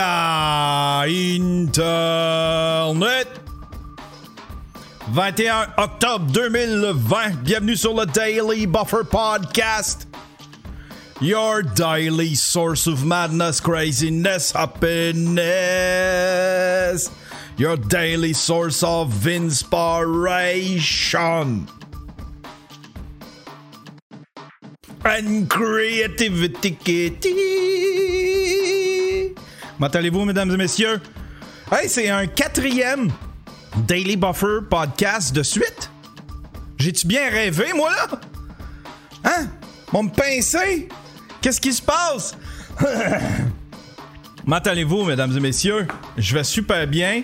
la Internet. 21 octobre 2020. Bienvenue sur le Daily Buffer Podcast. Your daily source of madness, craziness, happiness. Your daily source of inspiration. And creativity. Comment allez-vous, mesdames et messieurs? Hey, c'est un quatrième Daily Buffer podcast de suite. J'ai-tu bien rêvé, moi, là? Hein? Mon me pincer? Qu'est-ce qui se passe? Comment allez-vous, mesdames et messieurs? Je vais super bien.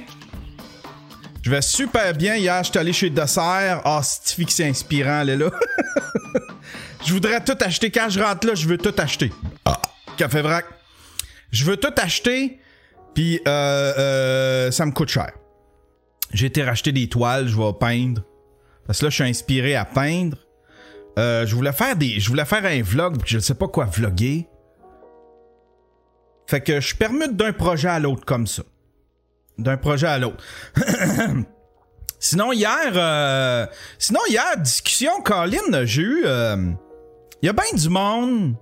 Je vais super bien. Hier, je suis allé chez Dessert. Ah, c'est que c'est inspirant, là, là. je voudrais tout acheter. Quand je rentre là, je veux tout acheter. Ah. Café vrac. Je veux tout acheter, puis euh, euh, ça me coûte cher. J'ai été racheter des toiles, je vais peindre. Parce que là, je suis inspiré à peindre. Euh, je voulais faire des. Je voulais faire un vlog, puis je ne sais pas quoi vlogger. Fait que je permute d'un projet à l'autre comme ça. D'un projet à l'autre. sinon, hier. Euh, sinon, hier, discussion, Colin, j'ai eu. Il y a bien du monde.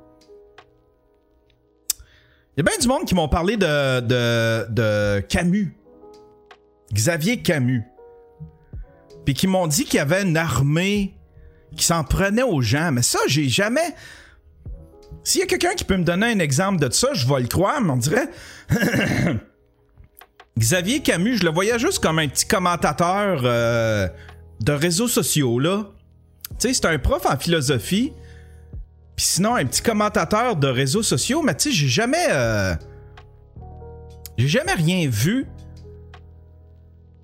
Il y a bien du monde qui m'ont parlé de, de, de Camus. Xavier Camus. Puis qui m'ont dit qu'il y avait une armée qui s'en prenait aux gens. Mais ça, j'ai jamais. S'il y a quelqu'un qui peut me donner un exemple de ça, je vais le croire, mais on dirait. Xavier Camus, je le voyais juste comme un petit commentateur euh, de réseaux sociaux, là. Tu sais, c'est un prof en philosophie. Puis sinon, un petit commentateur de réseaux sociaux, mais tu sais, j'ai jamais. Euh, j'ai jamais rien vu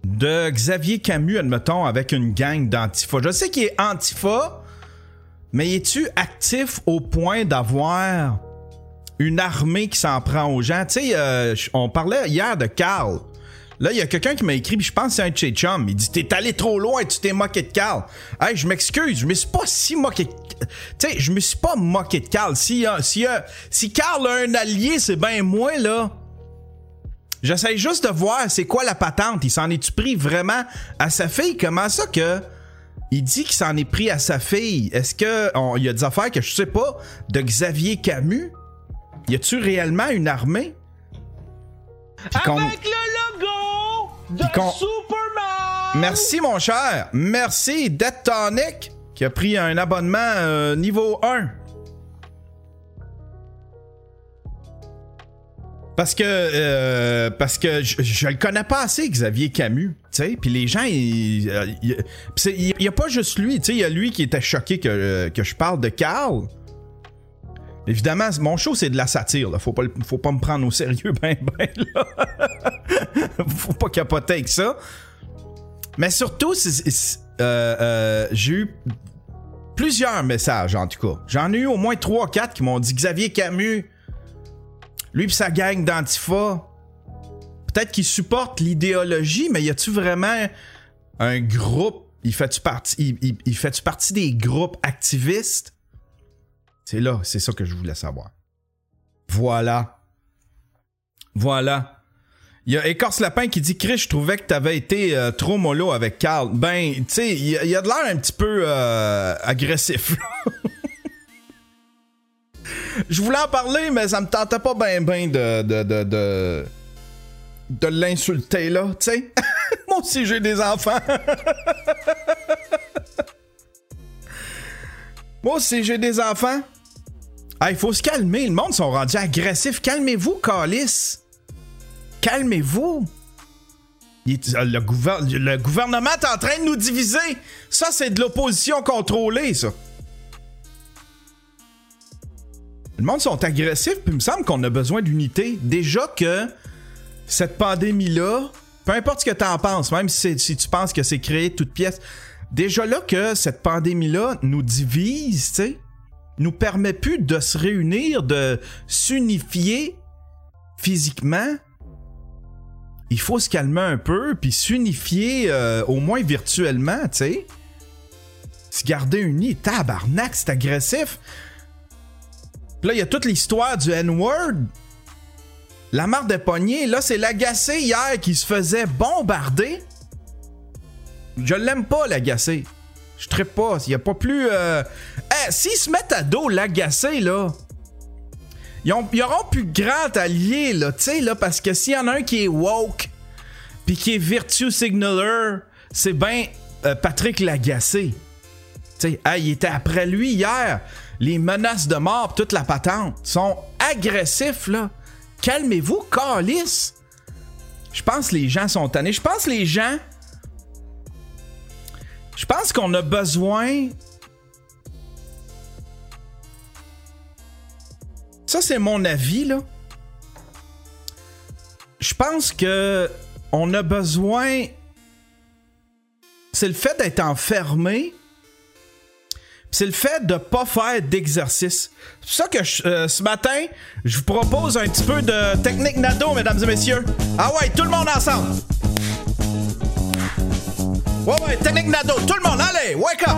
de Xavier Camus, admettons, avec une gang d'antifa. Je sais qu'il est antifa, mais es-tu actif au point d'avoir une armée qui s'en prend aux gens? Tu sais, euh, on parlait hier de Carl. Là, il y a quelqu'un qui m'a écrit, puis je pense que c'est un de chum. Il dit T'es allé trop loin, tu t'es moqué de Carl. Hey, je m'excuse, je me suis pas si moqué de. Tu sais, je me suis pas moqué de Carl. Si, si, si Carl a un allié, c'est bien moi, là. J'essaie juste de voir c'est quoi la patente. Il s'en est-tu pris vraiment à sa fille? Comment ça que. Il dit qu'il s'en est pris à sa fille? Est-ce que il y a des affaires que je sais pas de Xavier Camus? Y a-tu réellement une armée? Avec le logo de Superman! Merci mon cher. Merci Dead Tonic qui a pris un abonnement euh, niveau 1. Parce que euh, parce que je, le connais pas assez Xavier Camus, tu sais, puis les gens il y, a pas juste lui, tu sais, il y a lui qui était choqué que, que je parle de Carl. Évidemment, mon show c'est de la satire, là. Faut pas faut pas me prendre au sérieux ben ben là. faut pas capoter avec ça. Mais surtout euh, euh, j'ai eu plusieurs messages en tout cas. J'en ai eu au moins 3 4 qui m'ont dit Xavier Camus lui et sa gang d'Antifa, peut-être qu'il supporte l'idéologie, mais y a-tu vraiment un groupe Il fait-tu partie, il, fait partie des groupes activistes? C'est là, c'est ça que je voulais savoir. Voilà. Voilà. Il y a Écorce Lapin qui dit Chris, je trouvais que t'avais été euh, trop mollo avec Carl. Ben, tu sais, il y, a de l'air un petit peu euh, agressif. je voulais en parler, mais ça me tentait pas bien ben de, de, de, de, de l'insulter, là, tu sais. Moi aussi, j'ai des enfants. Moi aussi, j'ai des enfants. Il faut se calmer. Le monde sont rendus agressifs. Calmez-vous, Calis. Calmez-vous. Le, le gouvernement est en train de nous diviser. Ça, c'est de l'opposition contrôlée, ça. Le monde sont agressifs, puis il me semble qu'on a besoin d'unité. Déjà que cette pandémie-là, peu importe ce que tu en penses, même si, tu penses que c'est créé toute pièce, déjà là que cette pandémie-là nous divise, tu sais, nous permet plus de se réunir, de s'unifier physiquement. Il faut se calmer un peu, puis s'unifier euh, au moins virtuellement, tu sais. Se garder unis, tabarnak, c'est agressif. Là, il y a toute l'histoire du N-word. La marde de poignée, là, c'est l'agacé hier qui se faisait bombarder. Je l'aime pas, l'agacé. Je trippe pas. Il y a pas plus. Euh... S'ils se mettent à dos l'agacé, là. Ils, ont, auront plus grand allié, là, tu parce que s'il y en a un qui est woke, puis qui est virtue signaler, c'est bien euh, Patrick Lagacé. Tu sais, il était après lui hier. Les menaces de mort, toute la patente, sont agressifs, là. Calmez-vous, calice. Je pense que les gens sont tannés. Je pense que les gens. Je pense qu'on a besoin. Ça, c'est mon avis, là. Je pense que on a besoin. C'est le fait d'être enfermé c'est le fait de pas faire d'exercice. C'est pour ça que euh, ce matin, je vous propose un petit peu de technique nado, mesdames et messieurs. Ah ouais, tout le monde ensemble. Ouais, ouais, technique nado, tout le monde, allez, wake up!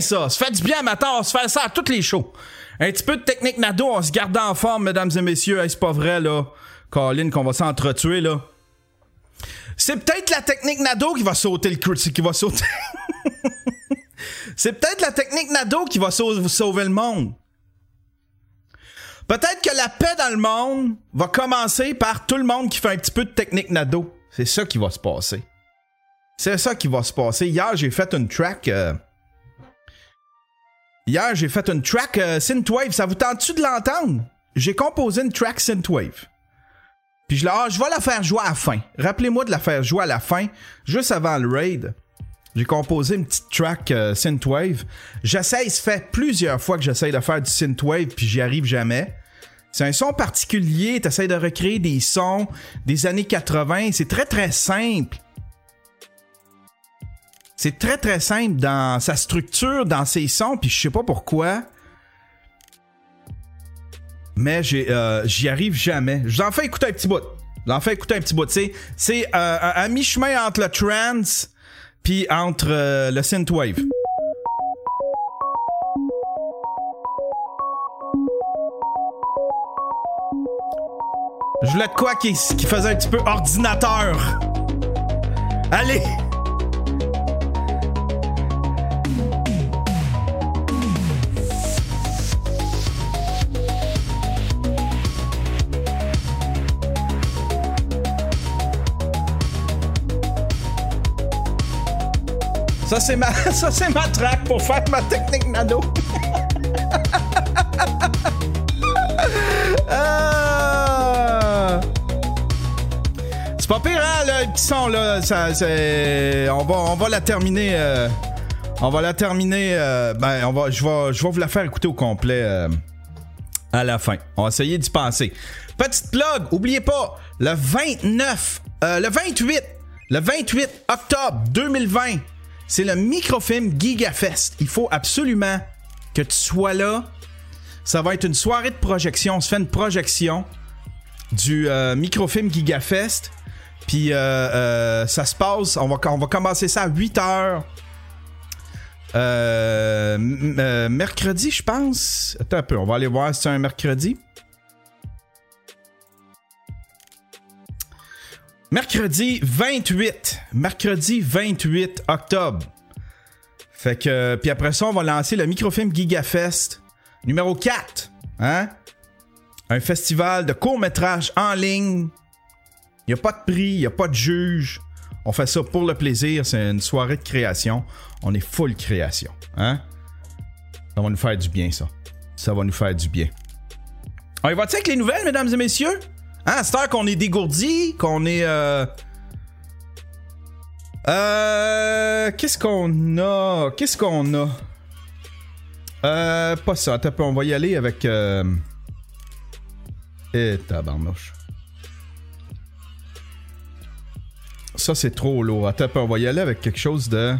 Ça. Se fait du bien matin, on se fait ça à toutes les shows. Un petit peu de technique nado, on se garde en forme, mesdames et messieurs. c'est pas vrai, là. Colin, qu'on va s'entretuer, là. C'est peut-être la technique nado qui va sauter le qui va sauter. C'est peut-être la technique nado qui va sauver le monde. Peut-être que la paix dans le monde va commencer par tout le monde qui fait un petit peu de technique nado. C'est ça qui va se passer. C'est ça qui va se passer. Hier, j'ai fait une track. Euh, Hier, j'ai fait une track euh, Synthwave. Ça vous tente-tu de l'entendre? J'ai composé une track Synthwave. Puis je, la, ah, je vais la faire jouer à la fin. Rappelez-moi de la faire jouer à la fin, juste avant le raid. J'ai composé une petite track euh, Synthwave. J'essaye, ça fait plusieurs fois que j'essaye de faire du Synthwave, puis j'y arrive jamais. C'est un son particulier, t'essayes de recréer des sons des années 80. C'est très très simple. C'est très très simple dans sa structure, dans ses sons, puis je sais pas pourquoi. Mais euh, j'y arrive jamais. Je fais écouter un petit bout. Je fais écouter un petit bout. C'est euh, à mi-chemin entre le trance puis entre euh, le synthwave. Je voulais de quoi qui, qui faisait un petit peu ordinateur. Allez! Ça, c'est ma, ça, c'est ma track pour faire ma technique nano. Ah! C'est pas pire, hein, le petit son, là. Ça. On, va, on va la terminer. Euh, on va la terminer. Euh, ben, on va, je, vais, je vais vous la faire écouter au complet euh, à la fin. On va essayer d'y penser. Petite plug, oubliez pas, le 29, le 28, le 28 octobre 2020, c'est le microfilm GigaFest. Il faut absolument que tu sois là. Ça va être une soirée de projection. On se fait une projection du euh, microfilm GigaFest. Puis euh, euh, ça se passe, on va, commencer ça à 8 heures. mercredi, je pense. Attends un peu, on va aller voir si c'est un mercredi. Mercredi 28. Mercredi 28 octobre. Fait que. Puis après ça, on va lancer le microfilm GigaFest numéro 4. Hein? Un festival de court-métrage en ligne. Il n'y a pas de prix, il n'y a pas de juge. On fait ça pour le plaisir. C'est une soirée de création. On est full création. Hein? Ça va nous faire du bien, ça. Ça va nous faire du bien. On y va avec les nouvelles, mesdames et messieurs? Hein, c'est qu'on est dégourdi, qu'on est. Euh... Euh. Qu'est-ce qu'on a? Qu'est-ce qu'on a? Euh. Pas ça. Attends, on va y aller avec. Euh... Et tabarnouche. Ça, c'est trop lourd. Attends, on va y aller avec quelque chose de.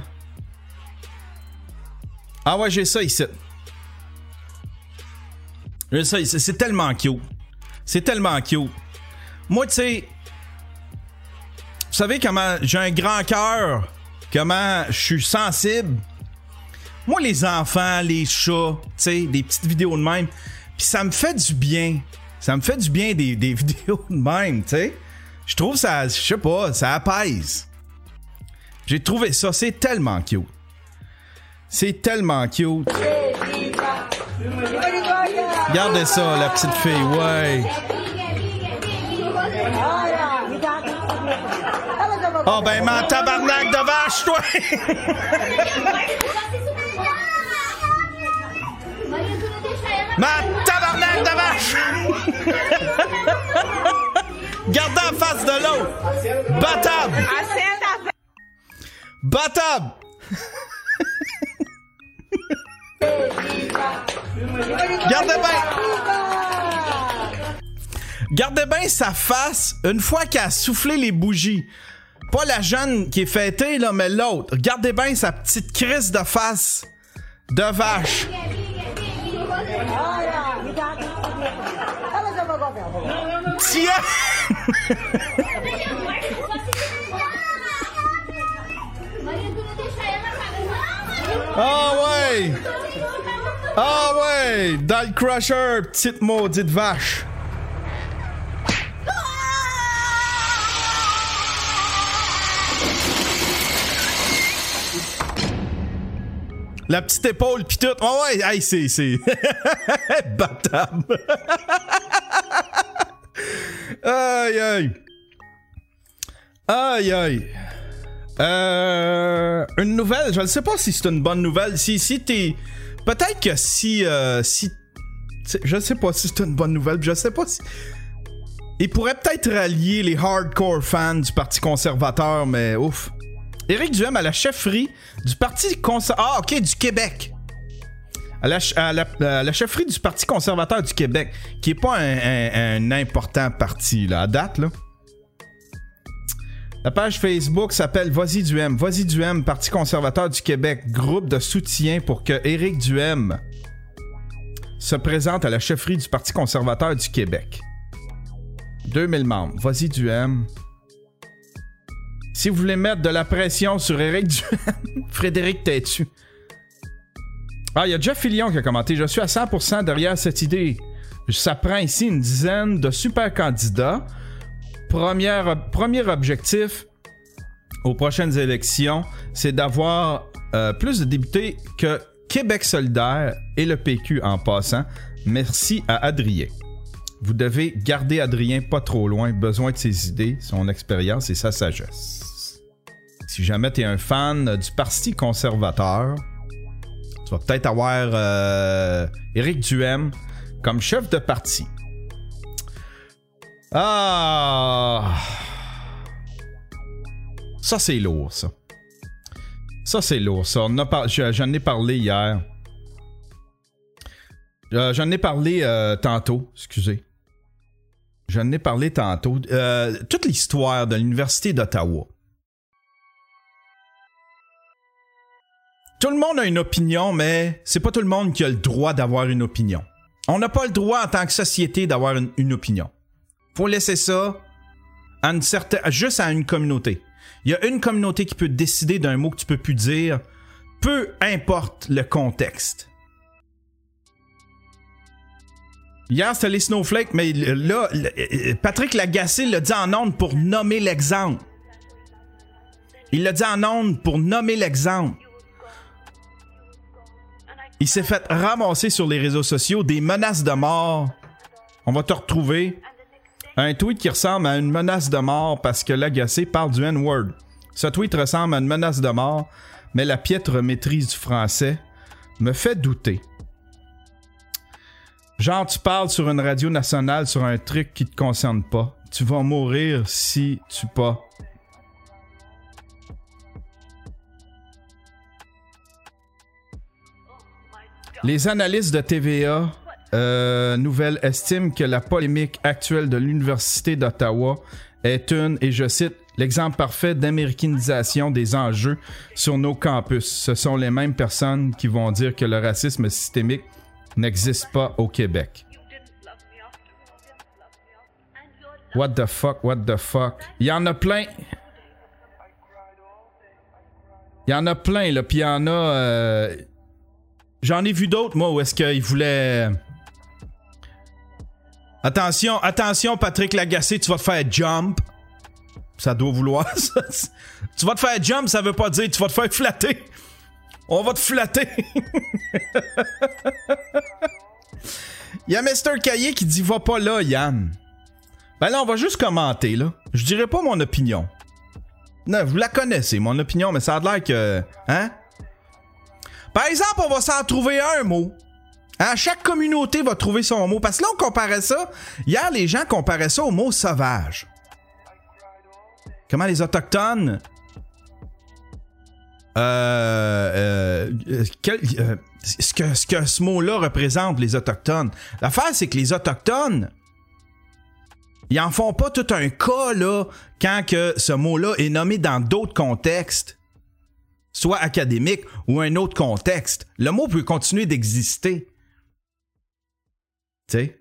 Ah ouais, j'ai ça ici. J'ai ça ici. C'est tellement cute. C'est tellement cute. Moi, tu sais. Vous savez comment j'ai un grand cœur, comment je suis sensible. Moi, les enfants, les chats, tu sais, des petites vidéos de même. Puis ça me fait du bien. Ça me fait du bien des, des vidéos de même, tu sais. Je trouve ça, je sais pas, ça apaise. J'ai trouvé ça, c'est tellement cute. C'est tellement cute. Regardez ça, la petite fille, ouais. Oh ben, ma tabarnak de vache, toi! ma tabarnak de vache! Garde en face de l'eau! Batab! Batab! Gardez bien! Gardez bien sa face une fois qu'elle a soufflé les bougies. Pas la jeune qui est fêtée, là, mais l'autre. Gardez bien sa petite crise de face de vache. Tiens! Ah ouais! Ah ouais! Dans crusher, petite maudite vache. La petite épaule pis tout. Oh ouais, hey, c'est c'est battable. aïe aïe. Aïe aïe. Euh, une nouvelle, je ne sais pas si c'est une bonne nouvelle. Si, si t'es. Peut-être que si. Euh, si je sais pas si c'est une bonne nouvelle. Je sais pas si. Il pourrait peut-être rallier les hardcore fans du Parti conservateur, mais ouf. Éric Duhem à la chefferie du Parti conservateur. Ah, ok, du Québec. À la, à, la, chefferie du Parti conservateur du Québec, qui est pas un, important parti, là, à date, là. La page Facebook s'appelle Vas-y Duhem. Vas-y Duhem, Parti conservateur du Québec, groupe de soutien pour que Éric Duhem se présente à la chefferie du Parti conservateur du Québec. 2000 membres. Vas-y Duhem. Si vous voulez mettre de la pression sur Éric Duhem, Frédéric Tétu. Ah, il y a Jeff Fillion qui a commenté. Je suis à 100% derrière cette idée. Ça prend ici une dizaine de super candidats premier objectif aux prochaines élections, c'est d'avoir euh, plus de députés que Québec solidaire et le PQ en passant. Merci à Adrien. Vous devez garder Adrien pas trop loin, besoin de ses idées, son expérience et sa sagesse. Si jamais tu es un fan du Parti conservateur, tu vas peut-être avoir euh, Éric Duhem comme chef de parti. Ah! Ça, c'est lourd, ça. Ça, c'est lourd, ça. J'en ai parlé hier. Euh, j'en ai parlé euh, tantôt, excusez. J'en ai parlé tantôt. Euh, toute l'histoire de l'Université d'Ottawa. Tout le monde a une opinion, mais c'est pas tout le monde qui a le droit d'avoir une opinion. On n'a pas le droit en tant que société d'avoir une opinion. Faut laisser ça à une certaine, juste à une communauté. Il y a une communauté qui peut décider d'un mot que tu peux plus dire, peu importe le contexte. Hier, c'était les snowflakes, mais là, Patrick Lagacé l'a dit en ondes pour nommer l'exemple. Il l'a dit en ondes pour nommer l'exemple. Il s'est fait ramasser sur les réseaux sociaux des menaces de mort On va te retrouver. Un tweet qui ressemble à une menace de mort parce que l'agacé parle du N-word. Ce tweet ressemble à une menace de mort, mais la piètre maîtrise du français me fait douter. Genre, tu parles sur une radio nationale sur un truc qui te concerne pas. Tu vas mourir si tu pas. Les analystes de TVA euh, Nouvelle estiment que la polémique actuelle de l'Université d'Ottawa est une, et je cite, l'exemple parfait d'américanisation des enjeux sur nos campus. Ce sont les mêmes personnes qui vont dire que le racisme systémique n'existe pas au Québec. What the fuck, what the fuck? Il y en a plein. Il y en a plein, là. Puis il y en a. Euh, j'en ai vu d'autres, moi, où est-ce qu'ils voulaient. Attention, attention, Patrick Lagacé, tu vas te faire jump. Ça doit vouloir ça. Tu vas te faire jump, ça veut pas dire tu vas te faire flatter. On va te flatter. Il y a Mr. Caillé qui dit va pas là, Yann. Ben là, on va juste commenter, là. Je dirais pas mon opinion. Non, vous la connaissez, mon opinion, mais ça a l'air que. Hein? Par exemple, on va s'en trouver un mot. Hein, chaque communauté va trouver son mot. Parce que là, on comparait ça. Hier, les gens comparaient ça au mot sauvage. Comment les Autochtones? Euh, euh, euh, ce, que, ce que ce mot-là représente, les Autochtones. L'affaire, c'est que les Autochtones. Ils en font pas tout un cas, là, quand que ce mot-là est nommé dans d'autres contextes, soit académiques ou un autre contexte. Le mot peut continuer d'exister. Tu sais?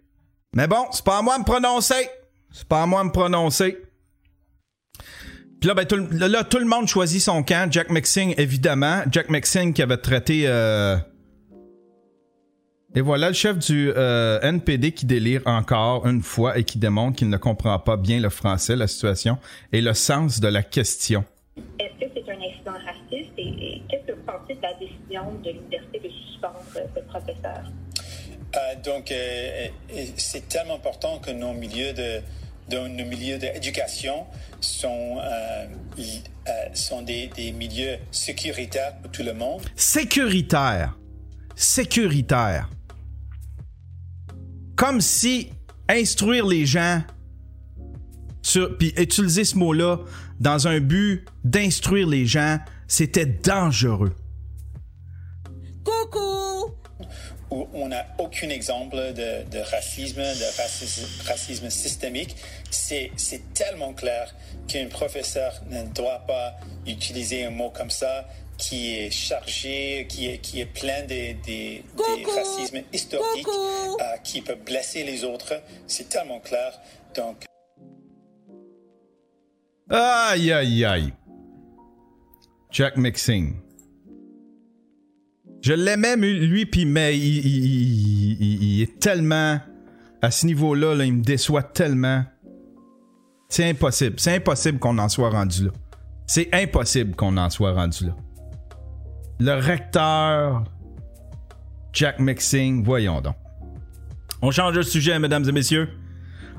Mais bon, c'est pas à moi de me prononcer. C'est pas à moi de me prononcer. Puis là, ben, tout, là, tout le monde choisit son camp. Jack Mixing, évidemment. Jack Mixing qui avait traité. Euh, et voilà le chef du euh, NPD qui délire encore une fois et qui démontre qu'il ne comprend pas bien le français, la situation et le sens de la question. Incident raciste et, qu'est-ce que vous pensez de la décision de l'université de suspendre ce professeur? Euh, donc, c'est tellement important que nos milieux de dans nos milieux d'éducation sont, euh, euh, sont des, des, milieux sécuritaires pour tout le monde. Sécuritaire. Sécuritaire. Comme si instruire les gens sur, puis utiliser ce mot-là dans un but d'instruire les gens, c'était dangereux. Coucou! on n'a aucun exemple de, racisme, de racisme, systémique. C'est tellement clair qu'un professeur ne doit pas utiliser un mot comme ça qui est chargé, qui est, qui est plein de, des racismes historiques, euh, qui peut blesser les autres. C'est tellement clair. Donc. Aïe, aïe, aïe. Jack Mixing. Je l'aimais, lui, puis mais il, est tellement. À ce niveau-là, il me déçoit tellement. C'est impossible. C'est impossible qu'on en soit rendu là. C'est impossible qu'on en soit rendu là. Le recteur, Jack Mixing, voyons donc. On change de sujet, mesdames et messieurs.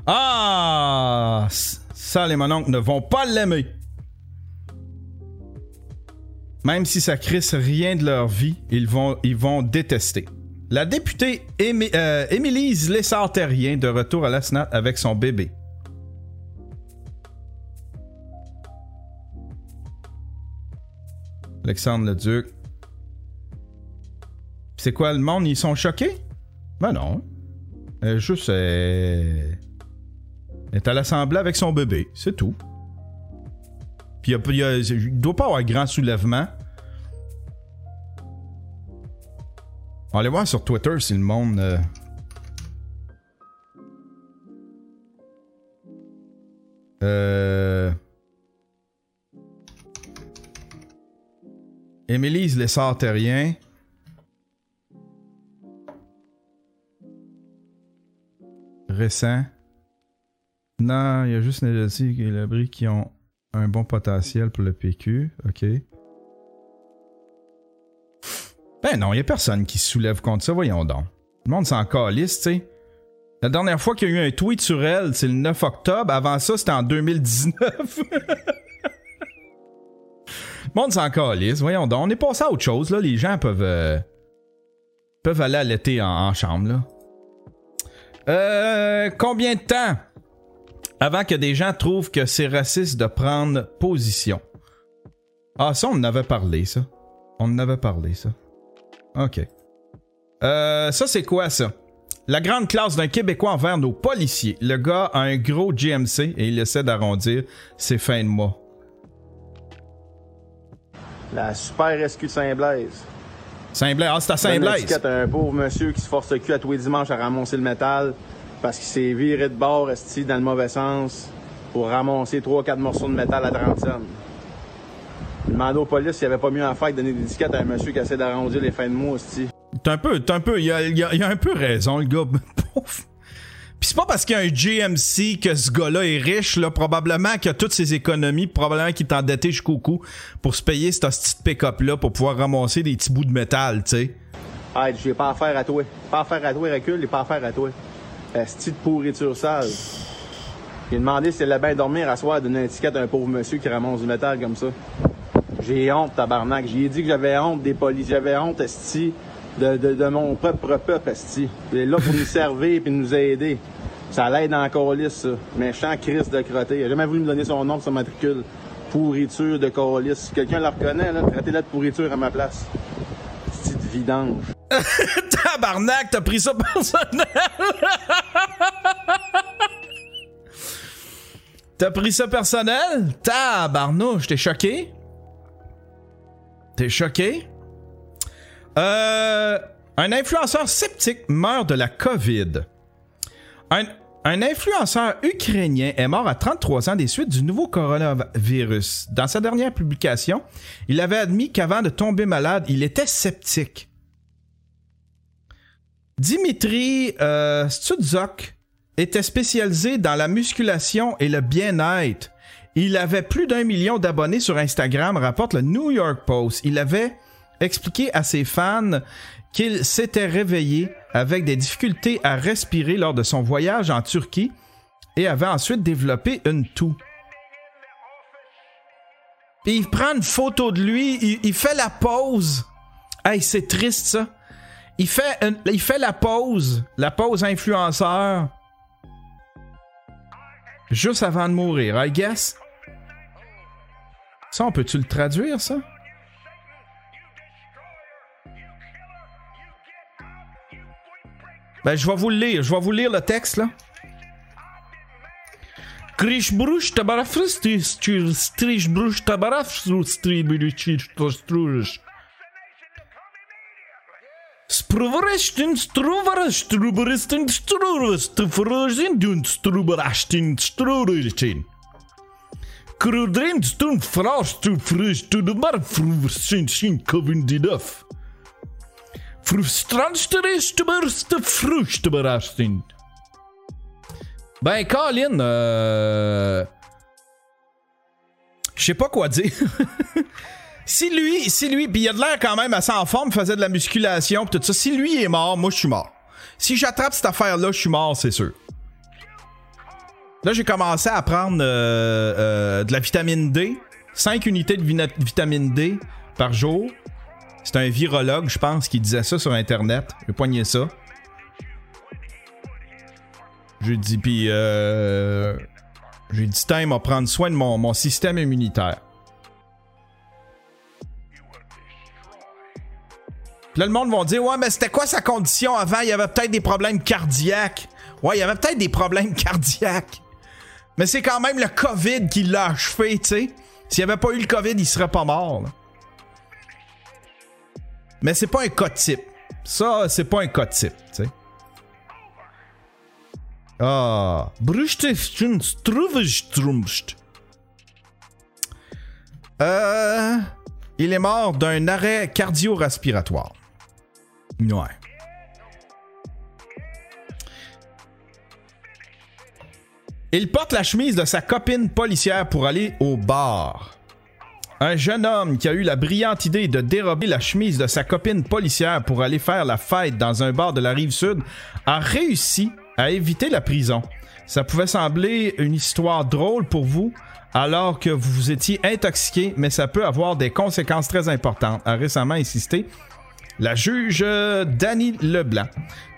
Ah! Ça, les mononcles ne vont pas l'aimer. Même si ça crisse rien de leur vie, ils vont, ils vont détester. La députée Émi euh, Émilise Lessard-Terrien de retour à la SNAT avec son bébé. Alexandre Leduc. C'est quoi le monde? Ils sont choqués? Ben non. Elle juste. Elle est à l'Assemblée avec son bébé. C'est tout. Puis il ne doit pas avoir grand soulèvement. Aller voir sur Twitter si le monde. Euh... euh... Émilise Lessard-Terrien. Récent. Non, il y a juste Nelly et qui ont un bon potentiel pour le PQ. OK? Ben non, il a personne qui se soulève contre ça, voyons donc. Le monde s'en calisse, tu sais. La dernière fois qu'il y a eu un tweet sur elle, c'est le 9 octobre. Avant ça, c'était en 2019. monde s'en calisse. Voyons donc. On est passé à autre chose, là. Les gens peuvent. euh, peuvent aller à en, en chambre, là. Euh. Combien de temps? Avant que des gens trouvent que c'est raciste de prendre position? Ah, ça, on en avait parlé, ça. On en avait parlé, ça. Ok. Euh, ça, c'est quoi, ça? La grande classe d'un Québécois envers nos policiers. Le gars a un gros GMC et il essaie d'arrondir ses fins de mois. La super SQ de Saint-Blaise. Saint-Blaise. Ah, c'est à Saint-Blaise. un pauvre monsieur qui se force le cul à tous les dimanches à ramasser le métal parce qu'il s'est viré de bord, esti, dans le mauvais sens pour ramasser 3-4 morceaux de métal à 30 cents. Il demandait aux police s'il n'y avait pas mieux à faire que donner des étiquettes à un monsieur qui essaie d'arrondir les fins de mois, esti. T'as un peu, t'as un peu, il a, il a- un peu raison, le gars. Pouf. Puis c'est pas parce qu'il y a un GMC que ce gars-là est riche, là, probablement qu'il a toutes ses économies, probablement qu'il est endetté jusqu'au cou pour se payer cette petite pick-up-là pour pouvoir ramasser des petits bouts de métal, tu sais. Hey, j'ai pas affaire à toi. Pas affaire à toi, recule, et pas affaire à toi. Esti de pourriture sale. J'ai demandé s'il allait bien dormir à soir, donner une étiquette à un pauvre monsieur qui ramasse du métal comme ça. J'ai honte, tabarnak. J'ai dit que j'avais honte des polices. J'avais honte, esti, de, de, de mon propre peuple, esti. Il est là pour nous servir puis nous aider. Ça l'aide encore lisse, ça. Méchant Chris de crotté. Il a jamais voulu me donner son nom, son matricule. Pourriture de calice. Si quelqu'un le reconnaît, là, traitez-le de pourriture à ma place. Esti de vidange. Tabarnak, t'as pris ça personnel! t'as pris ça personnel? Tabarnouche, t'es choqué? T'es choqué? Euh, un influenceur sceptique meurt de la COVID. Un, un influenceur ukrainien est mort à 33 ans des suites du nouveau coronavirus. Dans sa dernière publication, il avait admis qu'avant de tomber malade, il était sceptique. Dimitri euh, était spécialisé dans la musculation et le bien-être. Il avait plus d'un million d'abonnés sur Instagram, rapporte le New York Post. Il avait expliqué à ses fans qu'il s'était réveillé avec des difficultés à respirer lors de son voyage en Turquie et avait ensuite développé une toux. Il prend une photo de lui, il, il fait la pause. Hey, c'est triste ça. Il fait, la pause, la pause influenceur. Juste avant de mourir, I guess. Ça, on peut-tu le traduire, ça? Ben, je vais vous le lire. Je vais vous lire le texte, là. Spruvarestin struvarestin struvarestin struvarestin dun struvarestin struvarestin Krudrin stund frost to frisch to the bar fruvarestin sin kovindidaf Frustransterist burst frustabarastin Ben, Colin, euh... Je sais pas quoi dire. Si lui, si lui, puis il a de l'air quand même assez en forme, faisait de la musculation, pis tout ça. Si lui est mort, moi je suis mort. Si j'attrape cette affaire-là, je suis mort, c'est sûr. Là, j'ai commencé à prendre euh, euh, de la vitamine D, 5 unités de vitamine D par jour. C'est un virologue, je pense, qui disait ça sur Internet. J'ai poigné ça. J'ai dit, puis euh, j'ai dit, time à prendre soin de mon système immunitaire. Là, le monde va dire, ouais, mais c'était quoi sa condition avant? Il y avait peut-être des problèmes cardiaques. Ouais, il y avait peut-être des problèmes cardiaques. Mais c'est quand même le COVID qui l'a achevé, tu sais. S'il n'y avait pas eu le COVID, il serait pas mort. Mais c'est pas un cas type. Ça, c'est pas un cas type, tu sais. Ah. Euh. Il est mort d'un arrêt cardio-respiratoire. Il porte la chemise de sa copine policière pour aller au bar. Un jeune homme qui a eu la brillante idée de dérober la chemise de sa copine policière pour aller faire la fête dans un bar de la rive sud a réussi à éviter la prison. Ça pouvait sembler une histoire drôle pour vous alors que vous étiez intoxiqué, mais ça peut avoir des conséquences très importantes, a récemment insisté la juge euh, Dany Leblanc.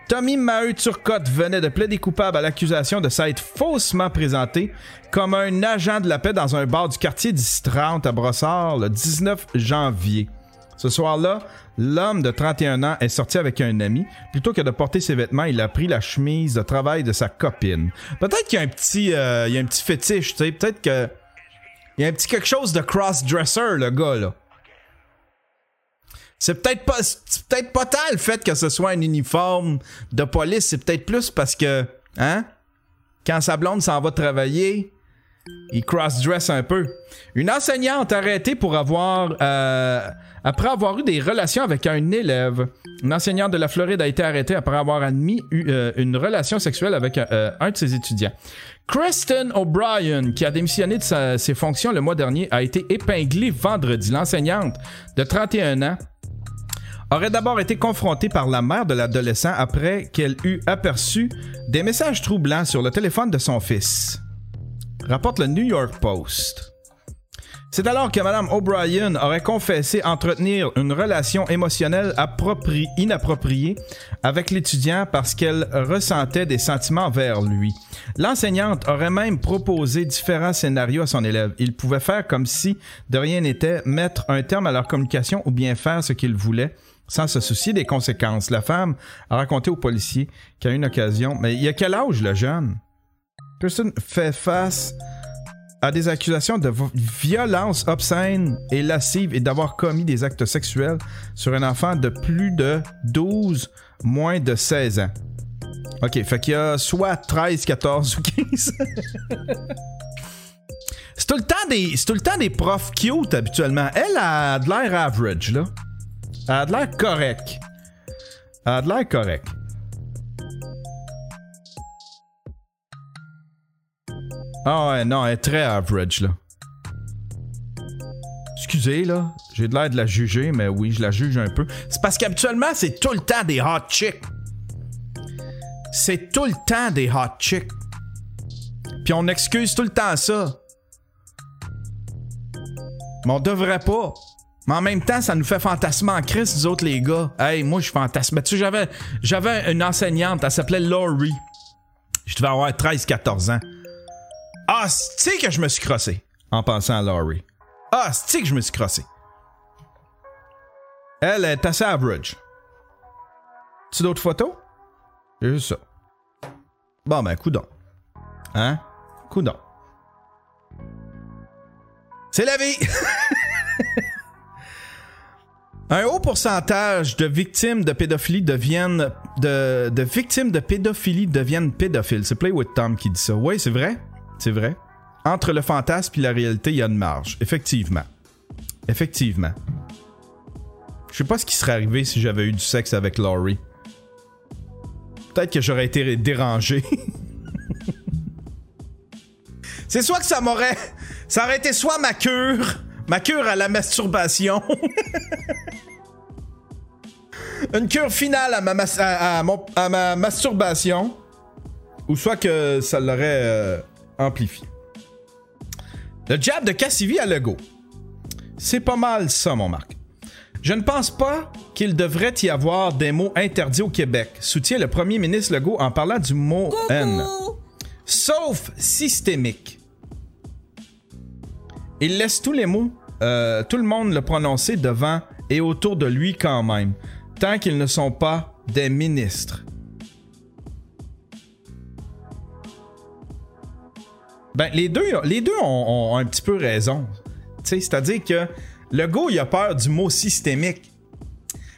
Tommy Maheu Turcotte venait de plaider coupable à l'accusation de s'être faussement présenté comme un agent de la paix dans un bar du quartier 1030 à Brossard le 19 janvier. Ce soir-là, l'homme de 31 ans est sorti avec un ami. Plutôt que de porter ses vêtements, il a pris la chemise de travail de sa copine. Peut-être qu'il y a un petit, euh, il y a un petit fétiche, tu sais. Peut-être que il y a un petit quelque chose de cross-dresser, le gars, là. C'est peut-être pas, peut-être pas tant le fait que ce soit un uniforme de police, c'est peut-être plus parce que, hein, quand sa blonde s'en va travailler, il cross-dress un peu. Une enseignante arrêtée pour avoir, euh, après avoir eu des relations avec un élève. Une enseignante de la Floride a été arrêtée après avoir admis euh, une relation sexuelle avec euh, un de ses étudiants. Kristen O'Brien, qui a démissionné de ses fonctions le mois dernier, a été épinglée vendredi. L'enseignante de 31 ans aurait d'abord été confrontée par la mère de l'adolescent après qu'elle eut aperçu des messages troublants sur le téléphone de son fils. Rapporte le New York Post. C'est alors que Mme O'Brien aurait confessé entretenir une relation émotionnelle inappropriée avec l'étudiant parce qu'elle ressentait des sentiments vers lui. L'enseignante aurait même proposé différents scénarios à son élève. Il pouvait faire comme si de rien n'était, mettre un terme à leur communication ou bien faire ce qu'il voulait sans se soucier des conséquences. La femme a raconté au policier qu'à une occasion, mais il y a quel âge le jeune? Kirsten fait face à des accusations de violence obscène et lascive et d'avoir commis des actes sexuels sur un enfant de plus de 12, moins de 16 ans. Ok, fait qu'il y a soit 13, 14 ou 15. c'est tout le temps des, tout le temps des profs cute habituellement. Elle a de l'air average là. Elle a de l'air correct. Elle a de l'air correct. Ah ouais, non, elle est très average, là. Excusez, là. J'ai de l'air de la juger, mais oui, je la juge un peu. C'est parce qu'habituellement, c'est tout le temps des hot chicks. C'est tout le temps des hot chicks. Puis on excuse tout le temps ça. Mais on devrait pas. Mais en même temps, ça nous fait fantasmer en crise, nous autres, les gars. Hey, moi, je fantasme. Tu sais, j'avais, une enseignante, elle s'appelait Laurie. Je devais avoir 13-14 ans. Ah, c'est que je me suis crossé? En pensant à Laurie. Ah, c'est que je me suis crossé? Elle est assez average. Tu d'autres photos? J'ai juste ça. Bon, ben, coudon. Hein? Coudon. C'est la vie! Un haut pourcentage de victimes de pédophilie deviennent de, victimes de pédophilie deviennent pédophiles. C'est Play with Tom qui dit ça. Oui, c'est vrai. C'est vrai. Entre le fantasme et la réalité, il y a une marge. Effectivement. Effectivement. Je sais pas ce qui serait arrivé si j'avais eu du sexe avec Laurie. Peut-être que j'aurais été dérangé. C'est soit que ça m'aurait. Ça aurait été soit ma cure. Ma cure à la masturbation. Une cure finale à ma, à, ma masturbation. Ou soit que ça l'aurait euh, amplifié. Le jab de Cassivi à Lego. C'est pas mal ça, mon Marc. Je ne pense pas qu'il devrait y avoir des mots interdits au Québec, soutient le premier ministre Legault en parlant du mot N. Sauf systémique. Il laisse tous les mots, euh, tout le monde le prononcer devant et autour de lui quand même, tant qu'ils ne sont pas des ministres. Ben, les deux, les deux ont, un petit peu raison. C'est-à-dire que le go, il a peur du mot systémique.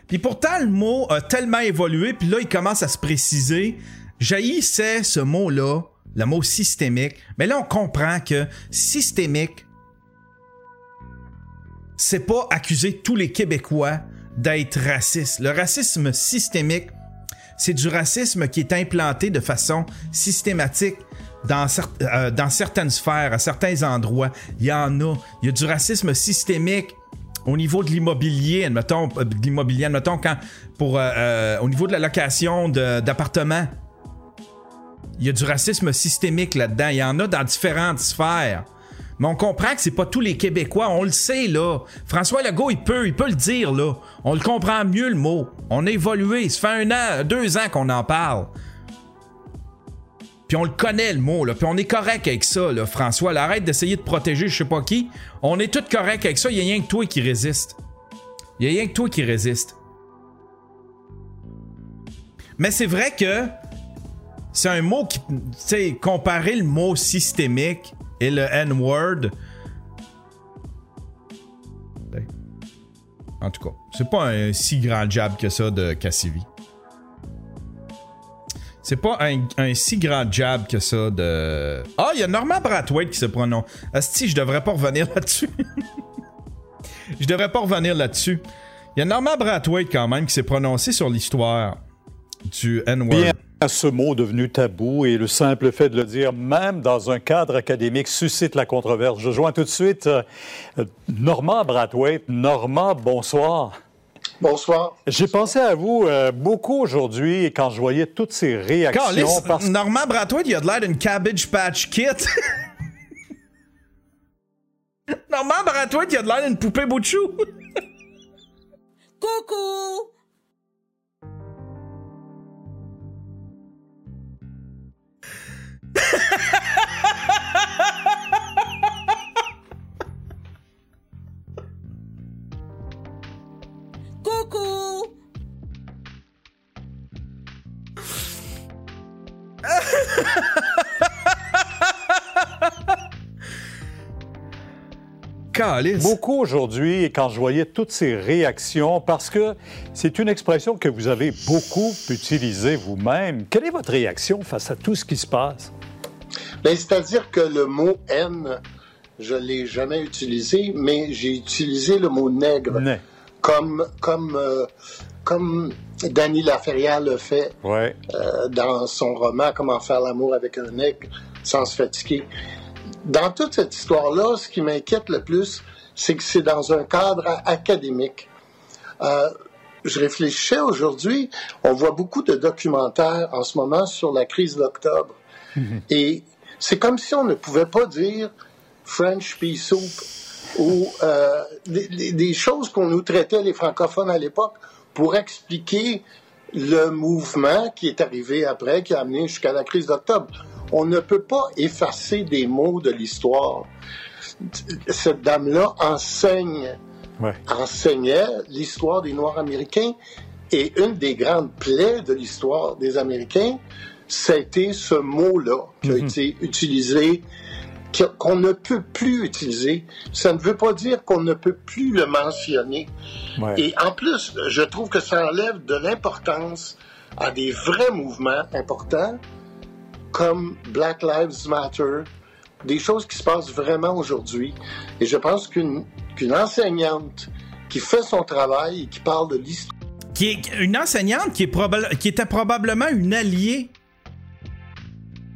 Puis pourtant, le mot a tellement évolué, puis là, il commence à se préciser. Jaillissait ce mot-là, le mot systémique. Mais là, on comprend que systémique, c'est pas accuser tous les Québécois d'être racistes. Le racisme systémique, c'est du racisme qui est implanté de façon systématique dans, euh, certaines sphères, à certains endroits. Il y en a. Il y a du racisme systémique au niveau de l'immobilier, admettons, euh, de l'immobilier, admettons, quand, pour, euh, au niveau de la location d'appartements. il y a du racisme systémique là-dedans. Il y en a dans différentes sphères. Mais on comprend que c'est pas tous les Québécois. On le sait, là. François Legault, il peut, il peut le dire, là. On le comprend mieux, le mot. On a évolué. Ça fait un an, deux ans qu'on en parle. Puis on le connaît, le mot, là. Puis on est correct avec ça, là, François. arrête d'essayer de protéger je sais pas qui. On est tous corrects avec ça. Il y a rien que toi qui résiste. Il y a rien que toi qui résiste. Mais c'est vrai que c'est un mot qui. Tu sais, comparer le mot systémique et le N-word. En tout cas, c'est pas un si grand jab que ça de Cassivi. C'est pas un, si grand jab que ça de. Ah, il y a Norman Brathwaite qui se prononce. Asti, je devrais pas revenir là-dessus. je devrais pas revenir là-dessus. Il y a Norman Brathwaite quand même qui s'est prononcé sur l'histoire du N-word ce mot devenu tabou et le simple fait de le dire, même dans un cadre académique, suscite la controverse. Je joins tout de suite euh, Normand Brathwaite. Normand, bonsoir. Bonsoir. J'ai pensé à vous euh, beaucoup aujourd'hui quand je voyais toutes ces réactions. parce... Normand Brathwaite, il a de l'air d'une Cabbage Patch Kit. Normand Brathwaite, il a de l'air d'une poupée bout de chou. Coucou! Coucou Beaucoup aujourd'hui, quand je voyais toutes ces réactions, parce que c'est une expression que vous avez beaucoup utilisée vous-même. Quelle est votre réaction face à tout ce qui se passe? Ben, c'est-à-dire que le mot haine, je l'ai jamais utilisé, mais j'ai utilisé le mot nègre. Comme, comme, euh, comme Danny Laferrière le fait ouais. euh, dans son roman Comment faire l'amour avec un nègre sans se fatiguer. Dans toute cette histoire-là, ce qui m'inquiète le plus, c'est que c'est dans un cadre académique. Euh, je réfléchissais aujourd'hui, on voit beaucoup de documentaires en ce moment sur la crise d'octobre. Et c'est comme si on ne pouvait pas dire French pea soup ou euh, des, choses qu'on nous traitait les francophones à l'époque pour expliquer le mouvement qui est arrivé après, qui a amené jusqu'à la crise d'octobre. On ne peut pas effacer des mots de l'histoire. Cette dame-là enseigne, enseignait l'histoire des Noirs américains et une des grandes plaies de l'histoire des Américains, c'était ce mot-là qui a mhm. été utilisé, qu'on ne peut plus utiliser. Ça ne veut pas dire qu'on ne peut plus le mentionner. Et en plus, je trouve que ça enlève de l'importance à des vrais mouvements importants comme Black Lives Matter, des choses qui se passent vraiment aujourd'hui. Et je pense qu'une enseignante qui fait son travail et qui parle de l'histoire. Qui est une enseignante qui, est qui était probablement une alliée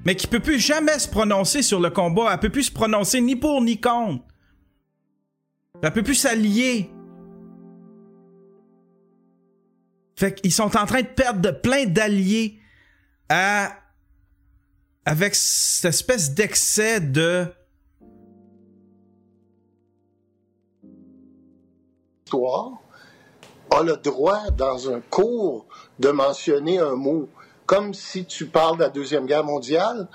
mais qui peut plus jamais se prononcer sur le combat. Elle peut plus se prononcer ni pour ni contre. Elle peut plus s'allier. Fait qu'ils sont en train de perdre de plein d'alliés à avec cette espèce d'excès de a le droit dans un cours de mentionner un mot comme si tu parles de la Deuxième Guerre mondiale.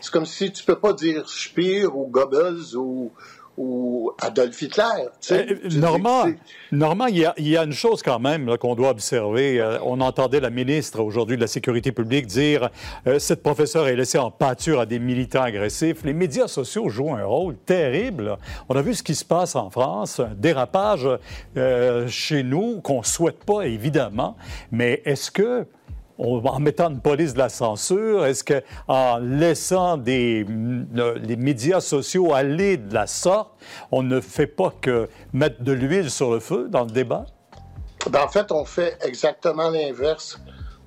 C'est comme si tu peux pas dire Speer ou Goebbels ou, ou Adolf Hitler. Euh, Normand, Normand, il y, a, une chose quand même qu'on doit observer. Euh, on entendait la ministre aujourd'hui de la Sécurité publique dire euh, cette professeure est laissée en pâture à des militants agressifs. Les médias sociaux jouent un rôle terrible. On a vu ce qui se passe en France, un dérapage chez nous qu'on souhaite pas évidemment. Mais est-ce que en mettant une police de la censure? Est-ce qu'en laissant des, les médias sociaux aller de la sorte, on ne fait pas que mettre de l'huile sur le feu dans le débat? Ben, en fait, on fait exactement l'inverse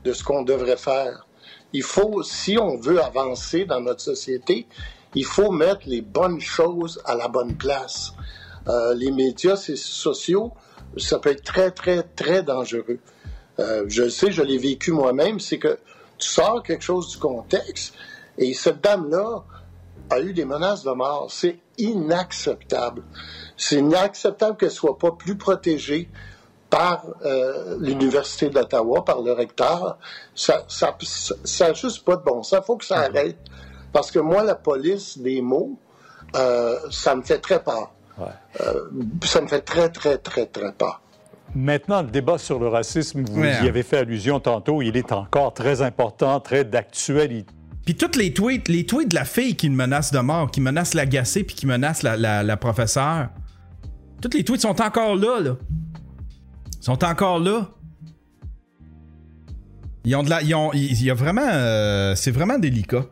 de ce qu'on devrait faire. Il faut, si on veut avancer dans notre société, il faut mettre les bonnes choses à la bonne place. Euh, les médias sociaux, ça peut être très, très, très dangereux. Euh, je sais, je l'ai vécu moi-même, c'est que tu sors quelque chose du contexte Et cette dame-là a eu des menaces de mort. C'est inacceptable. C'est inacceptable qu'elle soit pas plus protégée par euh, l'Université d'Ottawa, par le recteur. Ça ça, ça, juste pas de bon sens. Il faut que ça arrête. Parce que moi, la police des mots, euh, ça me fait très peur. Euh, ça me fait très, très, très, très peur. Maintenant, le débat sur le racisme, vous y avez fait allusion tantôt, il est encore très important, très d'actualité. Puis toutes les tweets, les tweets de la fille qui menace de mort, qui menace l'agacé, puis qui menace la, la, la professeure, toutes les tweets sont encore là, là. sont encore là. Ils ont de la. Ils ont, il y a vraiment. Euh, c'est vraiment délicat.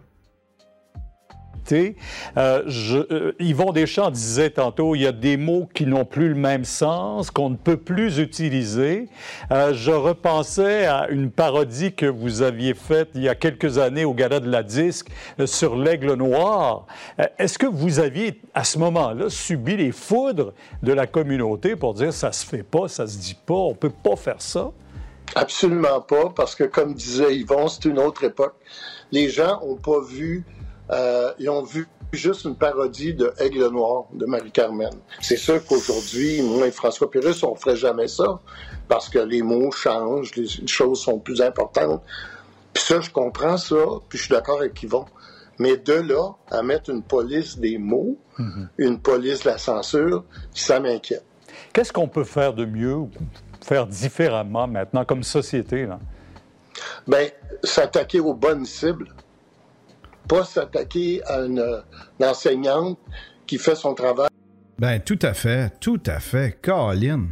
Euh, je, euh, Yvon Deschamps disait tantôt, il y a des mots qui n'ont plus le même sens, qu'on ne peut plus utiliser. Euh, je repensais à une parodie que vous aviez faite il y a quelques années au Gala de la Disque sur l'aigle noir. Est-ce que vous aviez, à ce moment-là, subi les foudres de la communauté pour dire ça se fait pas, ça se dit pas, on peut pas faire ça? Absolument pas, parce que comme disait Yvon, c'est une autre époque. Les gens n'ont pas vu euh, ils ont vu juste une parodie de Aigle Noir de Marie-Carmen. C'est sûr qu'aujourd'hui, moi et François Pérus, on ferait jamais ça parce que les mots changent, les choses sont plus importantes. Puis ça, je comprends ça, puis je suis d'accord avec Yvon. Mais de là à mettre une police des mots, mhm. une police de la censure, ça m'inquiète. Qu'est-ce qu'on peut faire de mieux ou faire différemment maintenant comme société? Là? Bien, s'attaquer aux bonnes cibles pas s'attaquer à une, enseignante qui fait son travail. Ben, tout à fait, tout à fait. Colin.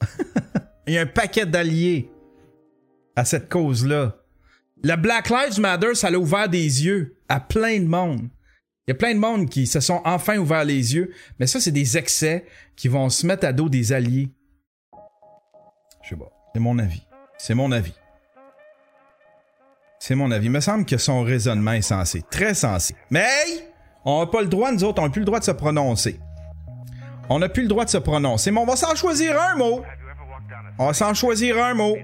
Il y a un paquet d'alliés à cette cause-là. Le Black Lives Matter, ça a ouvert des yeux à plein de monde. Il y a plein de monde qui se sont enfin ouverts les yeux, mais ça, c'est des excès qui vont se mettre à dos des alliés. Je sais pas. C'est mon avis. C'est mon avis. C'est mon avis. Il me semble que son raisonnement est sensé. Très sensé. Mais hey! On n'a pas le droit, nous autres, on n'a plus le droit de se prononcer. On n'a plus le droit de se prononcer, mais on va s'en choisir un mot. On va s'en choisir un mot.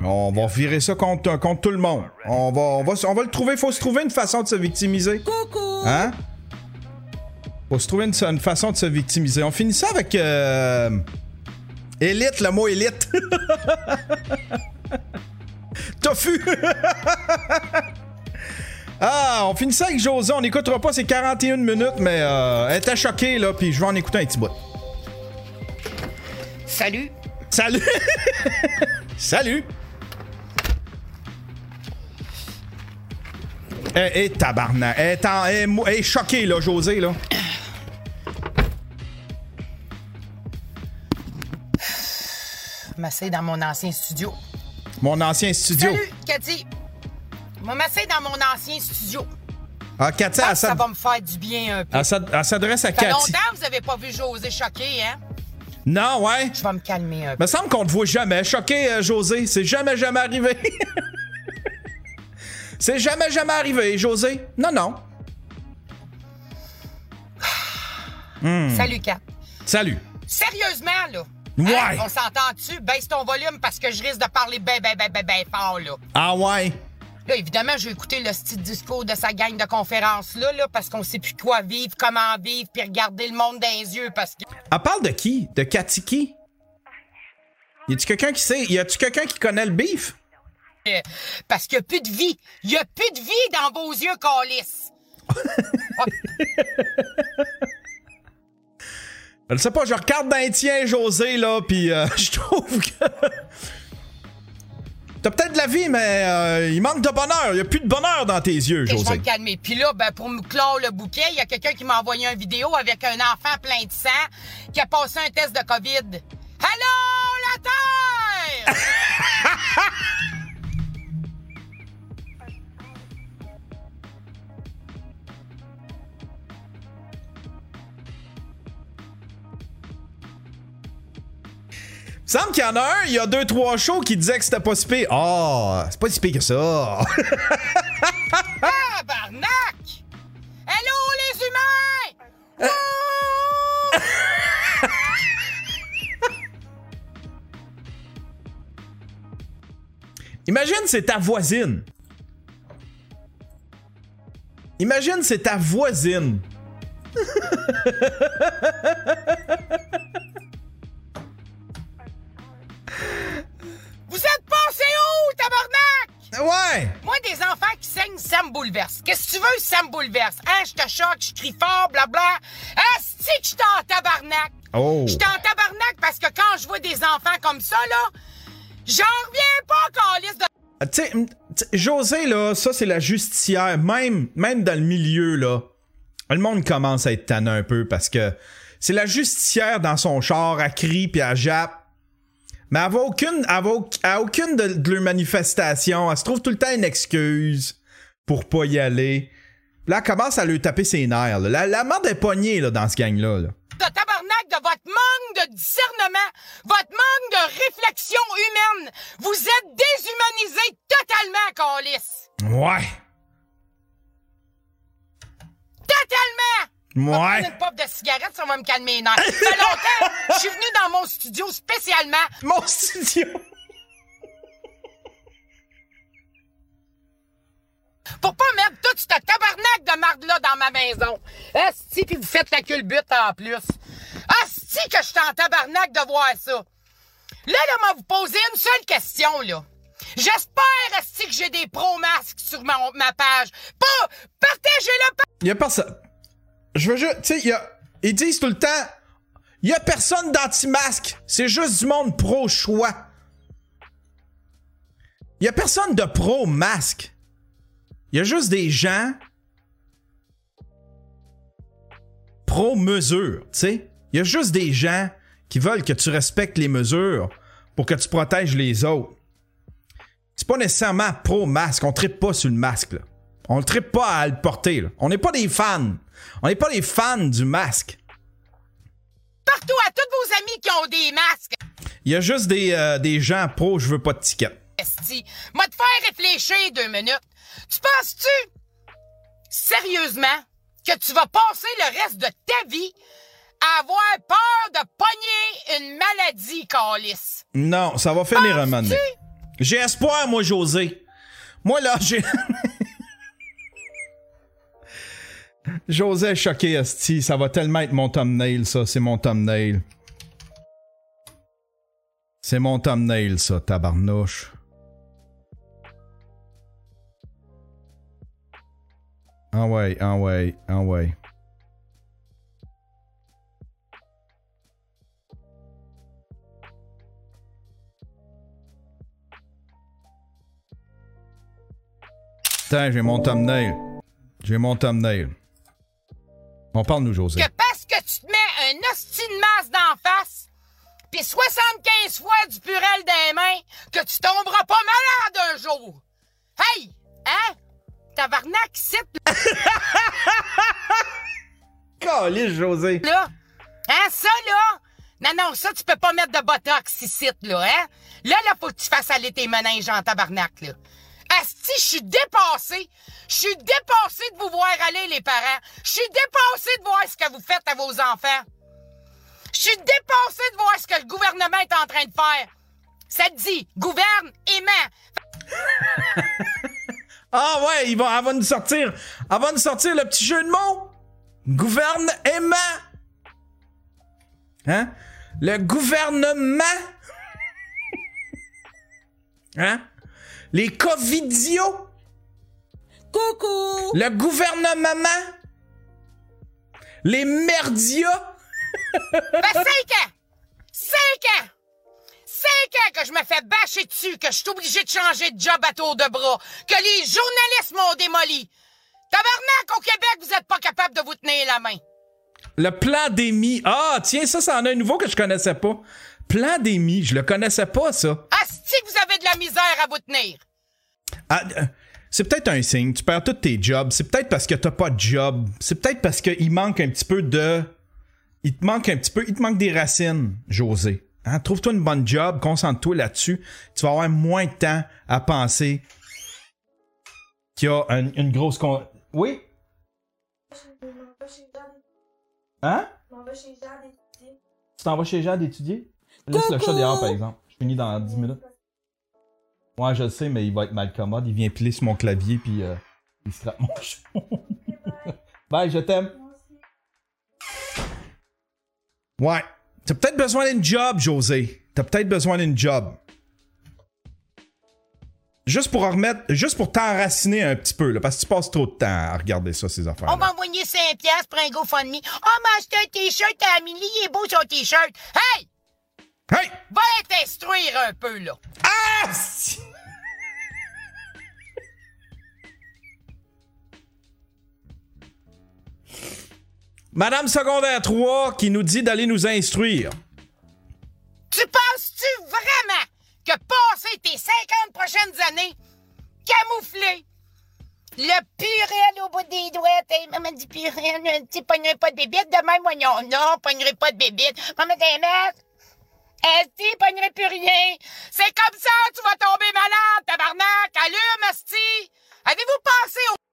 On va virer ça contre, contre tout le monde. On va, on va, on va le trouver. Il faut se trouver une façon de se victimiser. Coucou! Hein? Faut se trouver une, façon de se victimiser. On finit ça avec. Euh... Élite, le mot élite. Tofu. ah, on finit ça avec José. On n'écoutera pas ces 41 minutes, mais euh, elle était choquée, là, puis je vais en écouter un petit bout. Salut. Salut. Salut. Eh, eh, tabarnak. Elle est, choquée, là, José, là. M'asseoir dans mon ancien studio. Mon ancien studio. Salut, Cathy. Je m'asseoir dans mon ancien studio. Ah, Cathy, ça, ça va me faire du bien un peu. Elle s'adresse à Cathy. Ça fait longtemps que vous avez pas vu José choqué, hein? Non, ouais. Je vais me calmer un peu. Me semble qu'on te voit jamais choqué, euh, José. C'est jamais, jamais arrivé. C'est jamais, jamais arrivé, José. Non, non. Salut, Kat. Salut. Sérieusement, là. Ouais. On s'entend-tu? Baisse ton volume parce que je risque de parler ben, ben, ben, ben, ben fort, là. Ah ouais? Là, évidemment, je vais écouter le style discours de sa gang de conférences là, là, parce qu'on sait plus quoi vivre, comment vivre, puis regarder le monde dans les yeux, parce que... Elle parle de qui? De Katiki? Y a-tu quelqu'un qui sait? Y a-tu quelqu'un qui connaît le beef? Euh, parce qu'il y a plus de vie. Il y a plus de vie dans vos yeux, Calis. Je sais pas, je regarde dans les tiens, José, là, puis euh, je trouve que. T'as peut-être de la vie, mais euh, il manque de bonheur. Il y a plus de bonheur dans tes yeux, José. je vais me calmer. Puis là, ben, pour me clore le bouquet, il y a quelqu'un qui m'a envoyé une vidéo avec un enfant plein de sang qui a passé un test de COVID. Allô, la Terre! Semble qu'il y en a un, il y a deux, trois shows qui disaient que c'était pas si pire. Ah, oh, c'est pas si pire que ça. Tabarnak! Hello les humains! Imagine, c'est ta voisine. Imagine, c'est ta voisine. Ça me bouleverse? Hein, je te choque, je crie fort, blabla. Asti que je suis en tabarnak! Oh! Je en tabarnak parce que quand je vois des enfants comme ça, là, j'en reviens pas qu'on liste de... Ah, Tu sais, José, là, ça, c'est la justicière. Même, même dans le milieu, là, le monde commence à être tannant un peu parce que c'est la justicière dans son char, elle crie puis elle jappe. Mais elle va aucune, elle va au- à aucune de, de leurs manifestations. Elle se trouve tout le temps une excuse pour pas y aller. Là, elle commence à lui taper ses nerfs. là. La, la merde est pognée là, dans ce gang-là. là. de tabarnak de votre manque de discernement, votre manque de réflexion humaine. Vous êtes déshumanisé totalement, Calis. Ouais. Totalement! Je vais Ouais. prendre une pop de cigarette, ça va me calmer les nerfs. Ça fait longtemps, je suis venu dans mon studio spécialement Mon studio. Pour pas mettre tout ce tabarnak de marde-là dans ma maison. Asti, puis vous faites la culbute en plus. Asti que je suis en tabarnak de voir ça. Là, là, m'a vous poser une seule question, là. J'espère, Asti, que j'ai des pro-masques sur ma, page. Pas, partagez-le. Il y a personne. Je veux juste. Tu y a. Ils disent tout le temps. Y a personne d'anti-masque. C'est juste du monde pro-choix. Y a personne de pro-masque. Il y a juste des gens. Pro-mesure, tu sais. Il y a juste des gens qui veulent que tu respectes les mesures pour que tu protèges les autres. C'est pas nécessairement pro-masque. On tripe pas sur le masque, là. On ne tripe pas à le porter, là. On n'est pas des fans. On n'est pas des fans du masque. Partout à tous vos amis qui ont des masques. Il y a juste des, euh, des gens pro, je veux pas de ticket. Esti, m'a te faire réfléchir deux minutes. Tu penses-tu, sérieusement, que tu vas passer le reste de ta vie à avoir peur de pogner une maladie, Calis? Non, ça va finir un moment? J'ai espoir, moi, José. Moi, là, j'ai. José est choqué, Esti. Ça va tellement être mon thumbnail, ça. C'est mon thumbnail. C'est mon thumbnail, ça, tabarnouche. Ah ouais, ah ouais, ah ouais. Putain, j'ai mon thumbnail. J'ai mon thumbnail. On parle nous, José. Que parce que tu te mets un hostie de masse d'en face, pis 75 fois du purel des mains, que tu tomberas pas malade un jour. Hey! Hein? Tabarnak, ici, Calisse, José. là. Hein, ça, là? Non, non, ça, tu peux pas mettre de botox ici, là, hein? Là, là, faut que tu fasses aller tes méninges en tabarnak, là. Asti, je suis dépassé. Je suis dépassé de vous voir aller, les parents. Je suis dépassé de voir ce que vous faites à vos enfants. Je suis dépassé de voir ce que le gouvernement est en train de faire. Ça te dit, gouverne, aimant. Ah ouais, il va, elle va nous sortir. Elle va nous sortir le petit jeu de mots. Gouverne aimant. Hein? Le gouvernement. Hein? Les covidios. Coucou! Le gouvernement. Les merdias. fait cinq ans! Cinq ans! Cinq ans que je me fais bâcher dessus, que je suis obligé de changer de job à tour de bras, que les journalistes m'ont démoli. Tabarnak, au Québec, vous êtes pas capable de vous tenir la main. Le plan d'émis. Ah, tiens, ça, c'en a un nouveau que je connaissais pas. Plan d'émis, je le connaissais pas, ça. Asti que vous avez de la misère à vous tenir. Ah, euh, c'est peut-être un signe. Tu perds tous tes jobs. C'est peut-être parce que t'as pas de job. C'est peut-être parce qu'il manque un petit peu de. Il te manque un petit peu. Il te manque des racines, José. Hein? Trouve-toi une bonne job, concentre-toi là-dessus. Tu vas avoir moins de temps à penser qu'il y a un- une grosse. Con... Oui? Hein? Tu t'en vas chez Jade étudier? Laisse le chat dehors, par exemple. Je finis dans 10 minutes. Ouais, je le sais, mais il va être mal commode. Il vient piler sur mon clavier, puis euh, il se trappe mon cheveu. Bye, je t'aime. Ouais. T'as peut-être besoin d'une job, José. T'as peut-être besoin d'une job. Juste pour en remettre, juste pour t'enraciner un petit peu, là, parce que tu passes trop de temps à regarder ça, ces affaires. On va envoyer 5 piastres pour un GoFundMe. Oh, m'a acheté un t-shirt à Amélie, il est beau son t-shirt. Hey! Hey! Va t'instruire un peu, là. Ah! Madame secondaire 3 qui nous dit d'aller nous instruire. Tu penses-tu vraiment que passer tes 50 prochaines années camouflé, le purel au bout des doigts, maman dit purel, tu pognerais pas de bébite, de même, moi, non, non, pognerais pas de bébite. Maman, t'es masque. Esti, pognerais plus rien. C'est comme ça, tu vas tomber malade, tabarnak. Allume, Esti. Avez-vous pensé au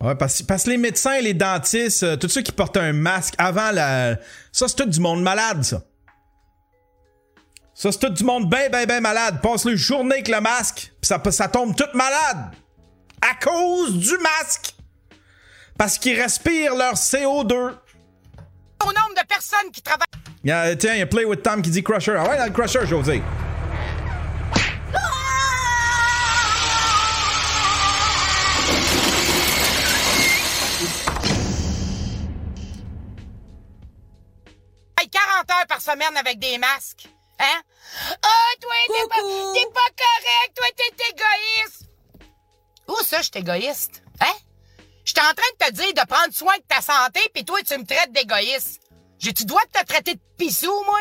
Ouais, parce, parce que les médecins et les dentistes, euh, tous ceux qui portent un masque avant la. Ça, c'est tout du monde malade, ça. Ça, c'est tout du monde bien, bien, bien malade. Passe les journées avec le masque, pis ça, ça tombe tout malade. À cause du masque. Parce qu'ils respirent leur CO2. au nombre de personnes qui travaillent? Il y a, tiens, il y a Play with Tom qui dit Crusher. Ah ouais, dans le Crusher, José. Heures par semaine avec des masques. Hein? Ah, toi, t'es pas, t'es pas correct. Toi, t'es égoïste. Où ça, je suis égoïste? Hein? J'étais en train de te dire de prendre soin de ta santé, puis toi, tu me traites d'égoïste. J'ai-tu droit de te traiter de pissou, moi?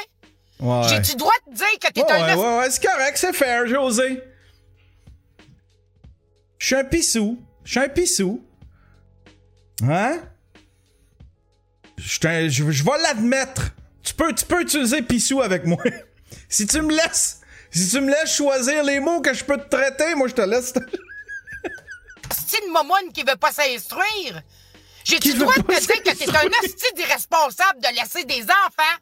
Ouais. J'ai-tu droit de dire que t'es Ouais, un... ouais, ouais, ouais, c'est correct, c'est fair, José. Je suis un pissou. Je suis un pissou. Hein? Je suis je je vais l'admettre. Tu peux, tu peux utiliser pissou avec moi. si tu me laisses, si tu me laisses choisir les mots que je peux te traiter, moi je te laisse. esti de momoine qui veut pas s'instruire. J'ai-tu le droit de te dire que t'es un hostie d'irresponsable de laisser des enfants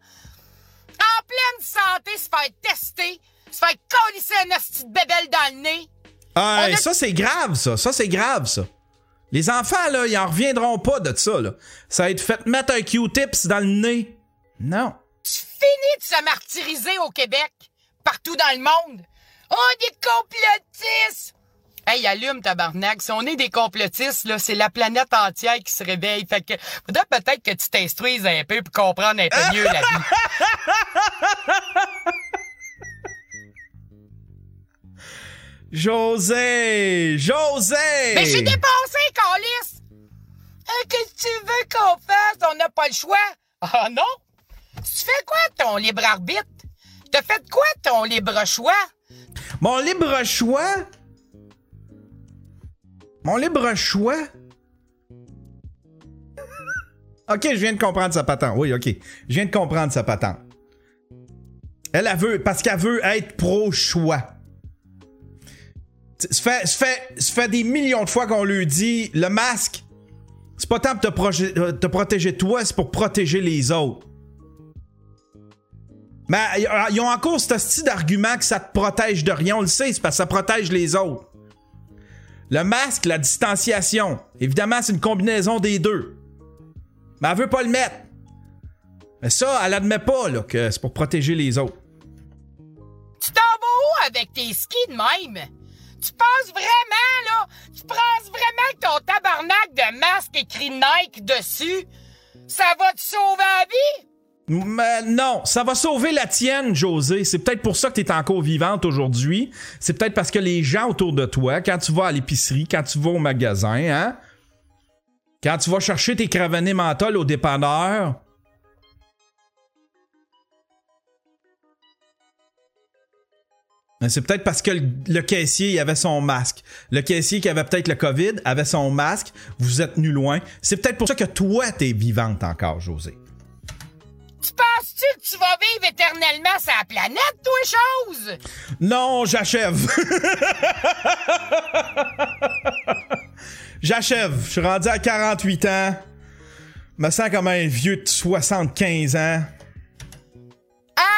en pleine santé se faire tester, se faire colisser un hostie de bébelle dans le nez? A- ça c'est grave, ça. Ça c'est grave, ça. Les enfants, là, ils en reviendront pas de ça, là. Ça va être fait mettre un Q-tips dans le nez. Non. Tu finis de se martyriser au Québec, partout dans le monde. Oh, des complotistes! Hey, allume, tabarnak. Si on est des complotistes, là, c'est la planète entière qui se réveille. Fait que, faudrait peut-être que tu t'instruises un peu pour comprendre un peu mieux la vie. José! José! Mais j'ai dépensé, Calis! Hein, Qu'est-ce que tu veux qu'on fasse? On n'a pas le choix. Ah non? Tu fais quoi ton libre arbitre? T'as fait quoi ton libre choix? Mon libre choix? Mon libre choix? ok, je viens de comprendre sa patente. Oui, ok. Je viens de comprendre sa patente. Elle, veut, parce qu'elle veut être pro-choix. Ça fait, des millions de fois qu'on lui dit le masque, c'est pas tant pour te, euh, te protéger toi, c'est pour protéger les autres. Mais ils- ils ont encore ce style d'argument que ça te protège de rien. On le sait, c'est parce que ça protège les autres. Le masque, la distanciation, évidemment, c'est une combinaison des deux. Mais elle veut pas le mettre. Mais ça, elle admet pas là, que c'est pour protéger les autres. Tu t'en vas où avec tes skis de même? Tu penses vraiment, là? Tu penses vraiment que ton tabarnak de masque écrit Nike dessus, ça va te sauver la vie? Mais non, ça va sauver la tienne, José. C'est peut-être pour ça que tu es encore vivante aujourd'hui. C'est peut-être parce que les gens autour de toi, quand tu vas à l'épicerie, quand tu vas au magasin, hein, quand tu vas chercher tes cravenés mentales au dépanneur, c'est peut-être parce que le, le caissier avait son masque. Le caissier qui avait peut-être le COVID avait son masque. Vous êtes nu loin. C'est peut-être pour ça que toi, t'es vivante encore, José. Tu penses-tu que tu vas vivre éternellement la planète, toi, chose? Non, j'achève. j'achève. Je suis rendu à 48 ans. Me sens comme un vieux de 75 ans.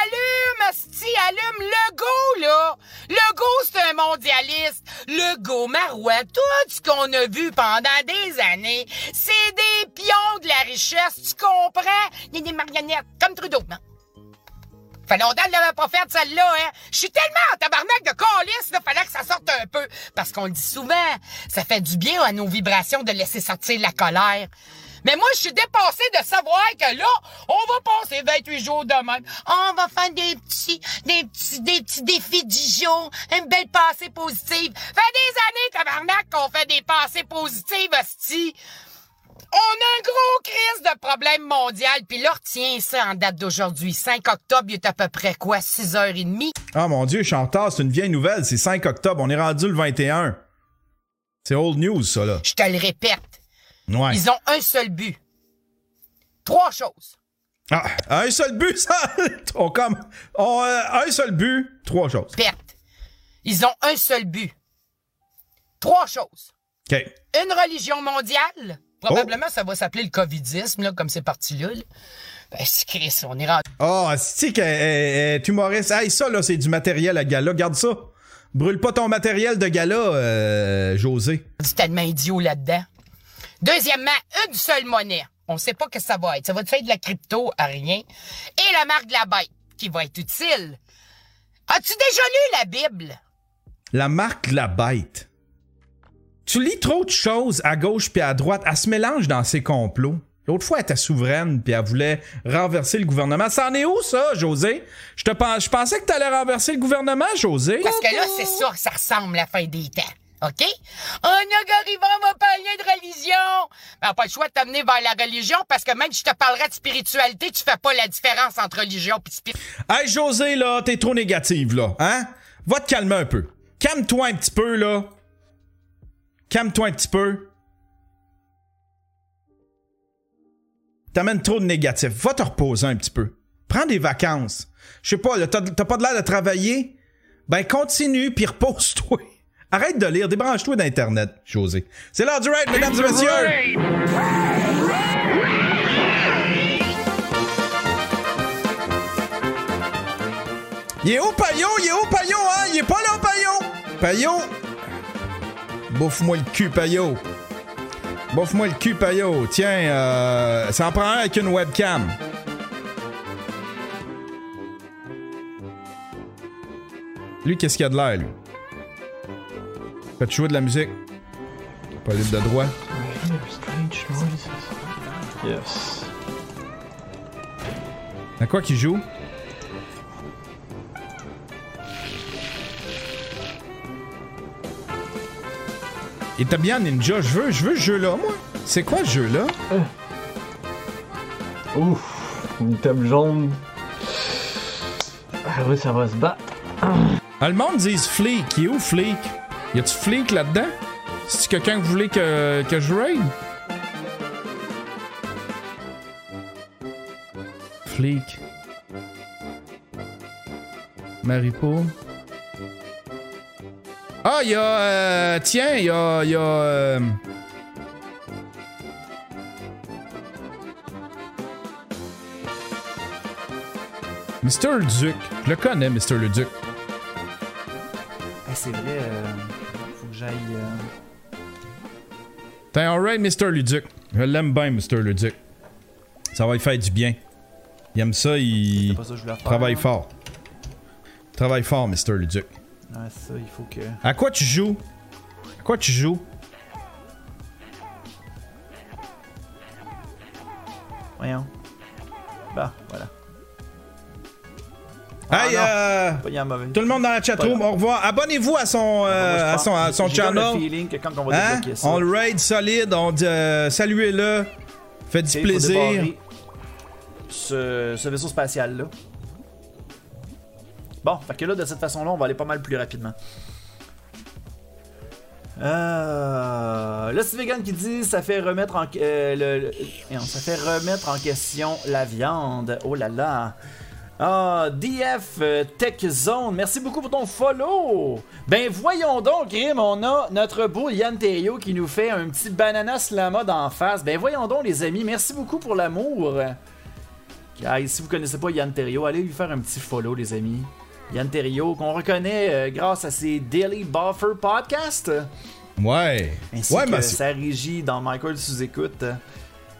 Allume, sti, allume le go, là! Le go, c'est un mondialiste. Le go, Marois, tout ce qu'on a vu pendant des années, c'est des pions de la richesse, tu comprends? Il y a des marionnettes, comme Trudeau, non? Fait longtemps qu'elle l'avait pas fait, celle-là, hein. Je suis tellement en tabarnak de calice, là, fallait que ça sorte un peu. Parce qu'on le dit souvent, ça fait du bien à nos vibrations de laisser sortir la colère. Mais moi, je suis dépassé de savoir que là, on va passer 28 jours de même. On va faire des petits, des petits, des petits défis du jour, une belle passée positive. Fait des années, tabarnak, qu'on fait des passées positives, hostie. On a un gros crise de problème mondial, puis là, retiens ça en date d'aujourd'hui. 5 octobre, il est à peu près quoi? 6h30? Ah mon dieu, Chantal, c'est une vieille nouvelle, c'est 5 octobre, on est rendu le 21. C'est old news, ça, là. Je te le répète. Ouais. Ils ont un seul but. Trois choses. Ah, un seul but, ça! on comme. on, euh, un seul but, trois choses. Perte. Ils ont un seul but. Trois choses. OK. Une religion mondiale. Probablement, ça va s'appeler le covidisme, là, comme c'est parti là. Ben, c'est Chris, on est rendu. Ah, c'est qu'elle est humoriste? Hey, ça, là, c'est du matériel à gala. Garde ça. Brûle pas ton matériel de gala, euh, José. C'est tellement idiot là-dedans. Deuxièmement, une seule monnaie. On sait pas que ça va être. Ça va te faire de la crypto à rien. Et la marque de la bête, qui va être utile. As-tu déjà lu la Bible? La marque de la bête. Tu lis trop de choses à gauche puis à droite. Elle se mélange dans ses complots. L'autre fois, elle était souveraine puis elle voulait renverser le gouvernement. Ça en est où, ça, José? Je, te pense, je pensais que t'allais renverser le gouvernement, José. Parce que là, c'est sûr que ça ressemble à la fin des temps. OK? On arrive, on va parler de religion. Ben, pas le choix de t'amener vers la religion parce que même si je te parlerais de spiritualité, tu fais pas la différence entre religion et spiritualité. Hey, José, là, t'es trop négative, là. Hein? Va te calmer un peu. Calme-toi un petit peu, là. Calme-toi un petit peu. T'amènes trop de négatif. Va te reposer un petit peu. Prends des vacances. Je sais pas, t'as pas de l'air de travailler? Ben, continue, puis repose-toi. Arrête de lire, débranche-toi d'Internet, José. C'est l'heure du raid, mesdames et messieurs! Il est où, Paillon? Il est où, Paillon, hein? Il est pas là, Paillon! Paillon! Bouffe-moi le cul, Paillot. Bouffe-moi le cul, Paillot. Tiens, euh, ça en prend un avec une webcam. Lui, qu'est-ce qu'il a de l'air, lui? Faites jouer de la musique? Pas libre de droit. Yes. À quoi qu'il joue? Il était bien Ninja. Je veux, je veux ce jeu-là, moi. C'est quoi ce jeu-là? Ouf, une table jaune. Ah oui, ça va se battre. Ah, le monde dit Fleek. Il est où Fleek? Y a-tu Fleek là-dedans? C'est quelqu'un que vous voulez que, que je raid? Fleek. Maripo. Ah, il y a. euh, tiens, il y a. Y a. euh, Mr. le Duc. Je le connais, Mr. le Duc. Mr. Luduc. Je l'aime bien, Mr. Luduc. Ça va lui faire du bien. Il aime ça, il ça faire, travaille hein? fort. Travaille fort, Mr. Luduc. Ah, ça, il faut que. À quoi tu joues? À quoi tu joues? Voyons. Bah, voilà. Hey, non. euh, Pas y a un mauvais. tout le monde dans la chatroom, au revoir. Abonnez-vous à son, euh, à son, à son channel. le quand on va Hein? ça, On le raid solide, on dit euh, saluez-le. Fait du plaisir. Ce, ce vaisseau spatial-là. Bon, fait que là, de cette façon-là, on va aller pas mal plus rapidement. Euh, là, c'est Vegan qui dit ça fait remettre en euh, le, le- ça fait remettre en question la viande. Oh là là. Ah, DF euh, Tech Zone, merci beaucoup pour ton follow. Ben voyons donc, Grim, on a notre beau Yann Théo qui nous fait un petit banana slama d'en face. Ben voyons donc, les amis, merci beaucoup pour l'amour. Guys, si vous connaissez pas Yann Terrio, allez lui faire un petit follow, les amis. Yann Terriot, qu'on reconnaît euh, grâce à ses Daily Buffer Podcast, Ouais. ainsi ouais, que sa régie dans Michael sous-écoute.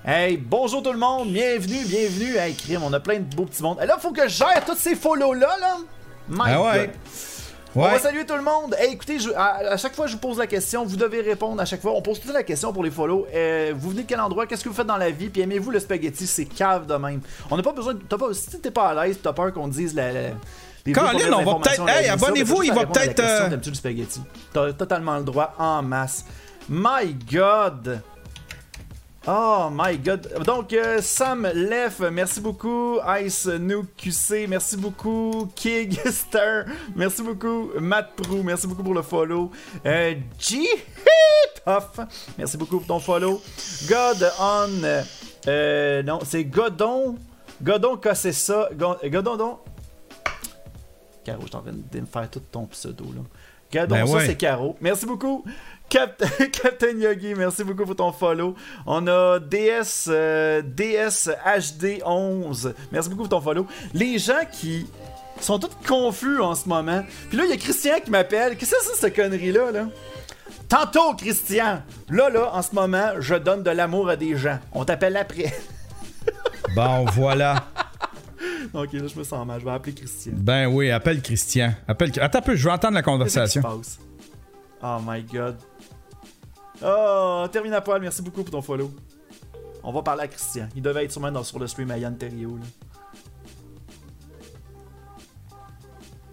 Hey, bonjour tout le monde, bienvenue, bienvenue. Hey, crime, on a plein de beaux petits mondes. Et là, faut que je gère tous ces follow-là, là. My Ah ouais. God. On Ouais. va saluer tout le monde. Hey, écoutez, je- à, à chaque fois je vous pose la question, vous devez répondre à chaque fois. On pose toute la question pour les follow. Euh, vous venez de quel endroit? Qu'est-ce que vous faites dans la vie? Puis aimez-vous le spaghetti? C'est cave de même. On n'a pas besoin. De, t'as pas, si t'es pas à l'aise, t'as peur qu'on dise la. la les Colin, on va peut-être- hey, abonnez-vous, il va peut-être, euh, T'aimes-tu le spaghetti? T'as totalement le droit en masse. My God Oh my god. Donc, euh, Sam Leff, merci beaucoup. Ice New QC, merci beaucoup. Kig Star, merci beaucoup. Matt Prou, merci beaucoup pour le follow. Euh, G Tough, merci beaucoup pour ton follow. God on. euh, euh, non, c'est Godon. Godon cassé ça. Go- Godon, non. Caro, je suis en train de me faire tout ton pseudo là. Gadon, Ben ça ouais. c'est Caro. Merci beaucoup. Cap- Captain Yogi, merci beaucoup pour ton follow. On a DS, euh, DS HD11, merci beaucoup pour ton follow. Les gens qui sont tous confus en ce moment. Puis là, il y a Christian qui m'appelle. Qu'est-ce que c'est cette connerie-là, là? Tantôt, Christian. Là, là, en ce moment, je donne de l'amour à des gens. On t'appelle après. Bon, voilà. ok, là, je me sens mal. Je vais appeler Christian. Ben oui, appelle Christian. Appelle... Attends un peu, je veux entendre la Qu'est-ce qui conversation. se passe? Oh my god. Oh, termine à poil, merci beaucoup pour ton follow. On va parler à Christian. Il devait être sûrement dans, sur le stream à Yann Terrio. Là.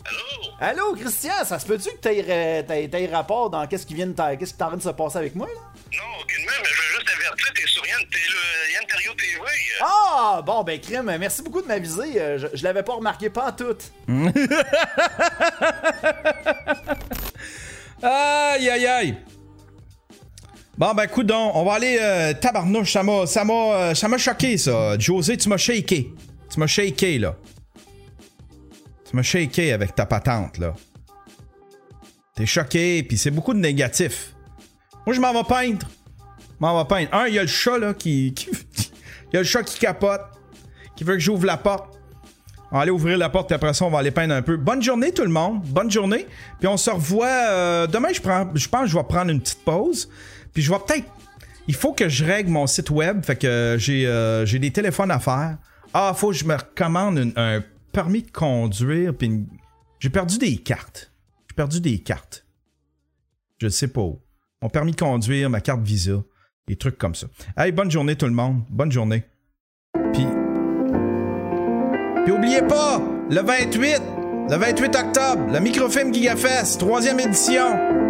Allô? Allô, Christian, ça se peut-tu que t'aies, euh, rapport dans qu'est-ce qui vient de ta- qu'est-ce qui est en train de se passer avec moi? Là? Non, aucunement, mais je veux juste avertir, t'es sur Yann, t'es le Yann Terrio TV. euh. Ah, bon, ben, crime, merci beaucoup de m'aviser. euh, Je, je l'avais pas remarqué pas en tout. Aïe, aïe, aïe. Bon, ben, coudon, on va aller. Euh, tabarnouche, euh, ça m'a choqué, ça. José, tu m'as shaké. Tu m'as shaké, là. Tu m'as shaké avec ta patente, là. T'es choqué, puis c'est beaucoup de négatifs. Moi, je m'en vais peindre. Je m'en vais peindre. Un, il y a le chat, là, qui. Il y a le chat qui capote, qui veut que j'ouvre la porte. On va aller ouvrir la porte, puis après ça, on va aller peindre un peu. Bonne journée, tout le monde. Bonne journée. Puis on se revoit. euh, demain, je, prends, je pense que je vais prendre une petite pause. Puis je vais peut-être. Il faut que je règle mon site web. Fait que j'ai euh, des téléphones à faire. Ah, faut que je me recommande un permis de conduire. Puis j'ai perdu des cartes. J'ai perdu des cartes. Je ne sais pas où. Mon permis de conduire, ma carte Visa. Des trucs comme ça. Hey, bonne journée, tout le monde. Bonne journée. Puis. Puis oubliez pas, le 28, le 28 octobre, le microfilm GigaFest, troisième édition.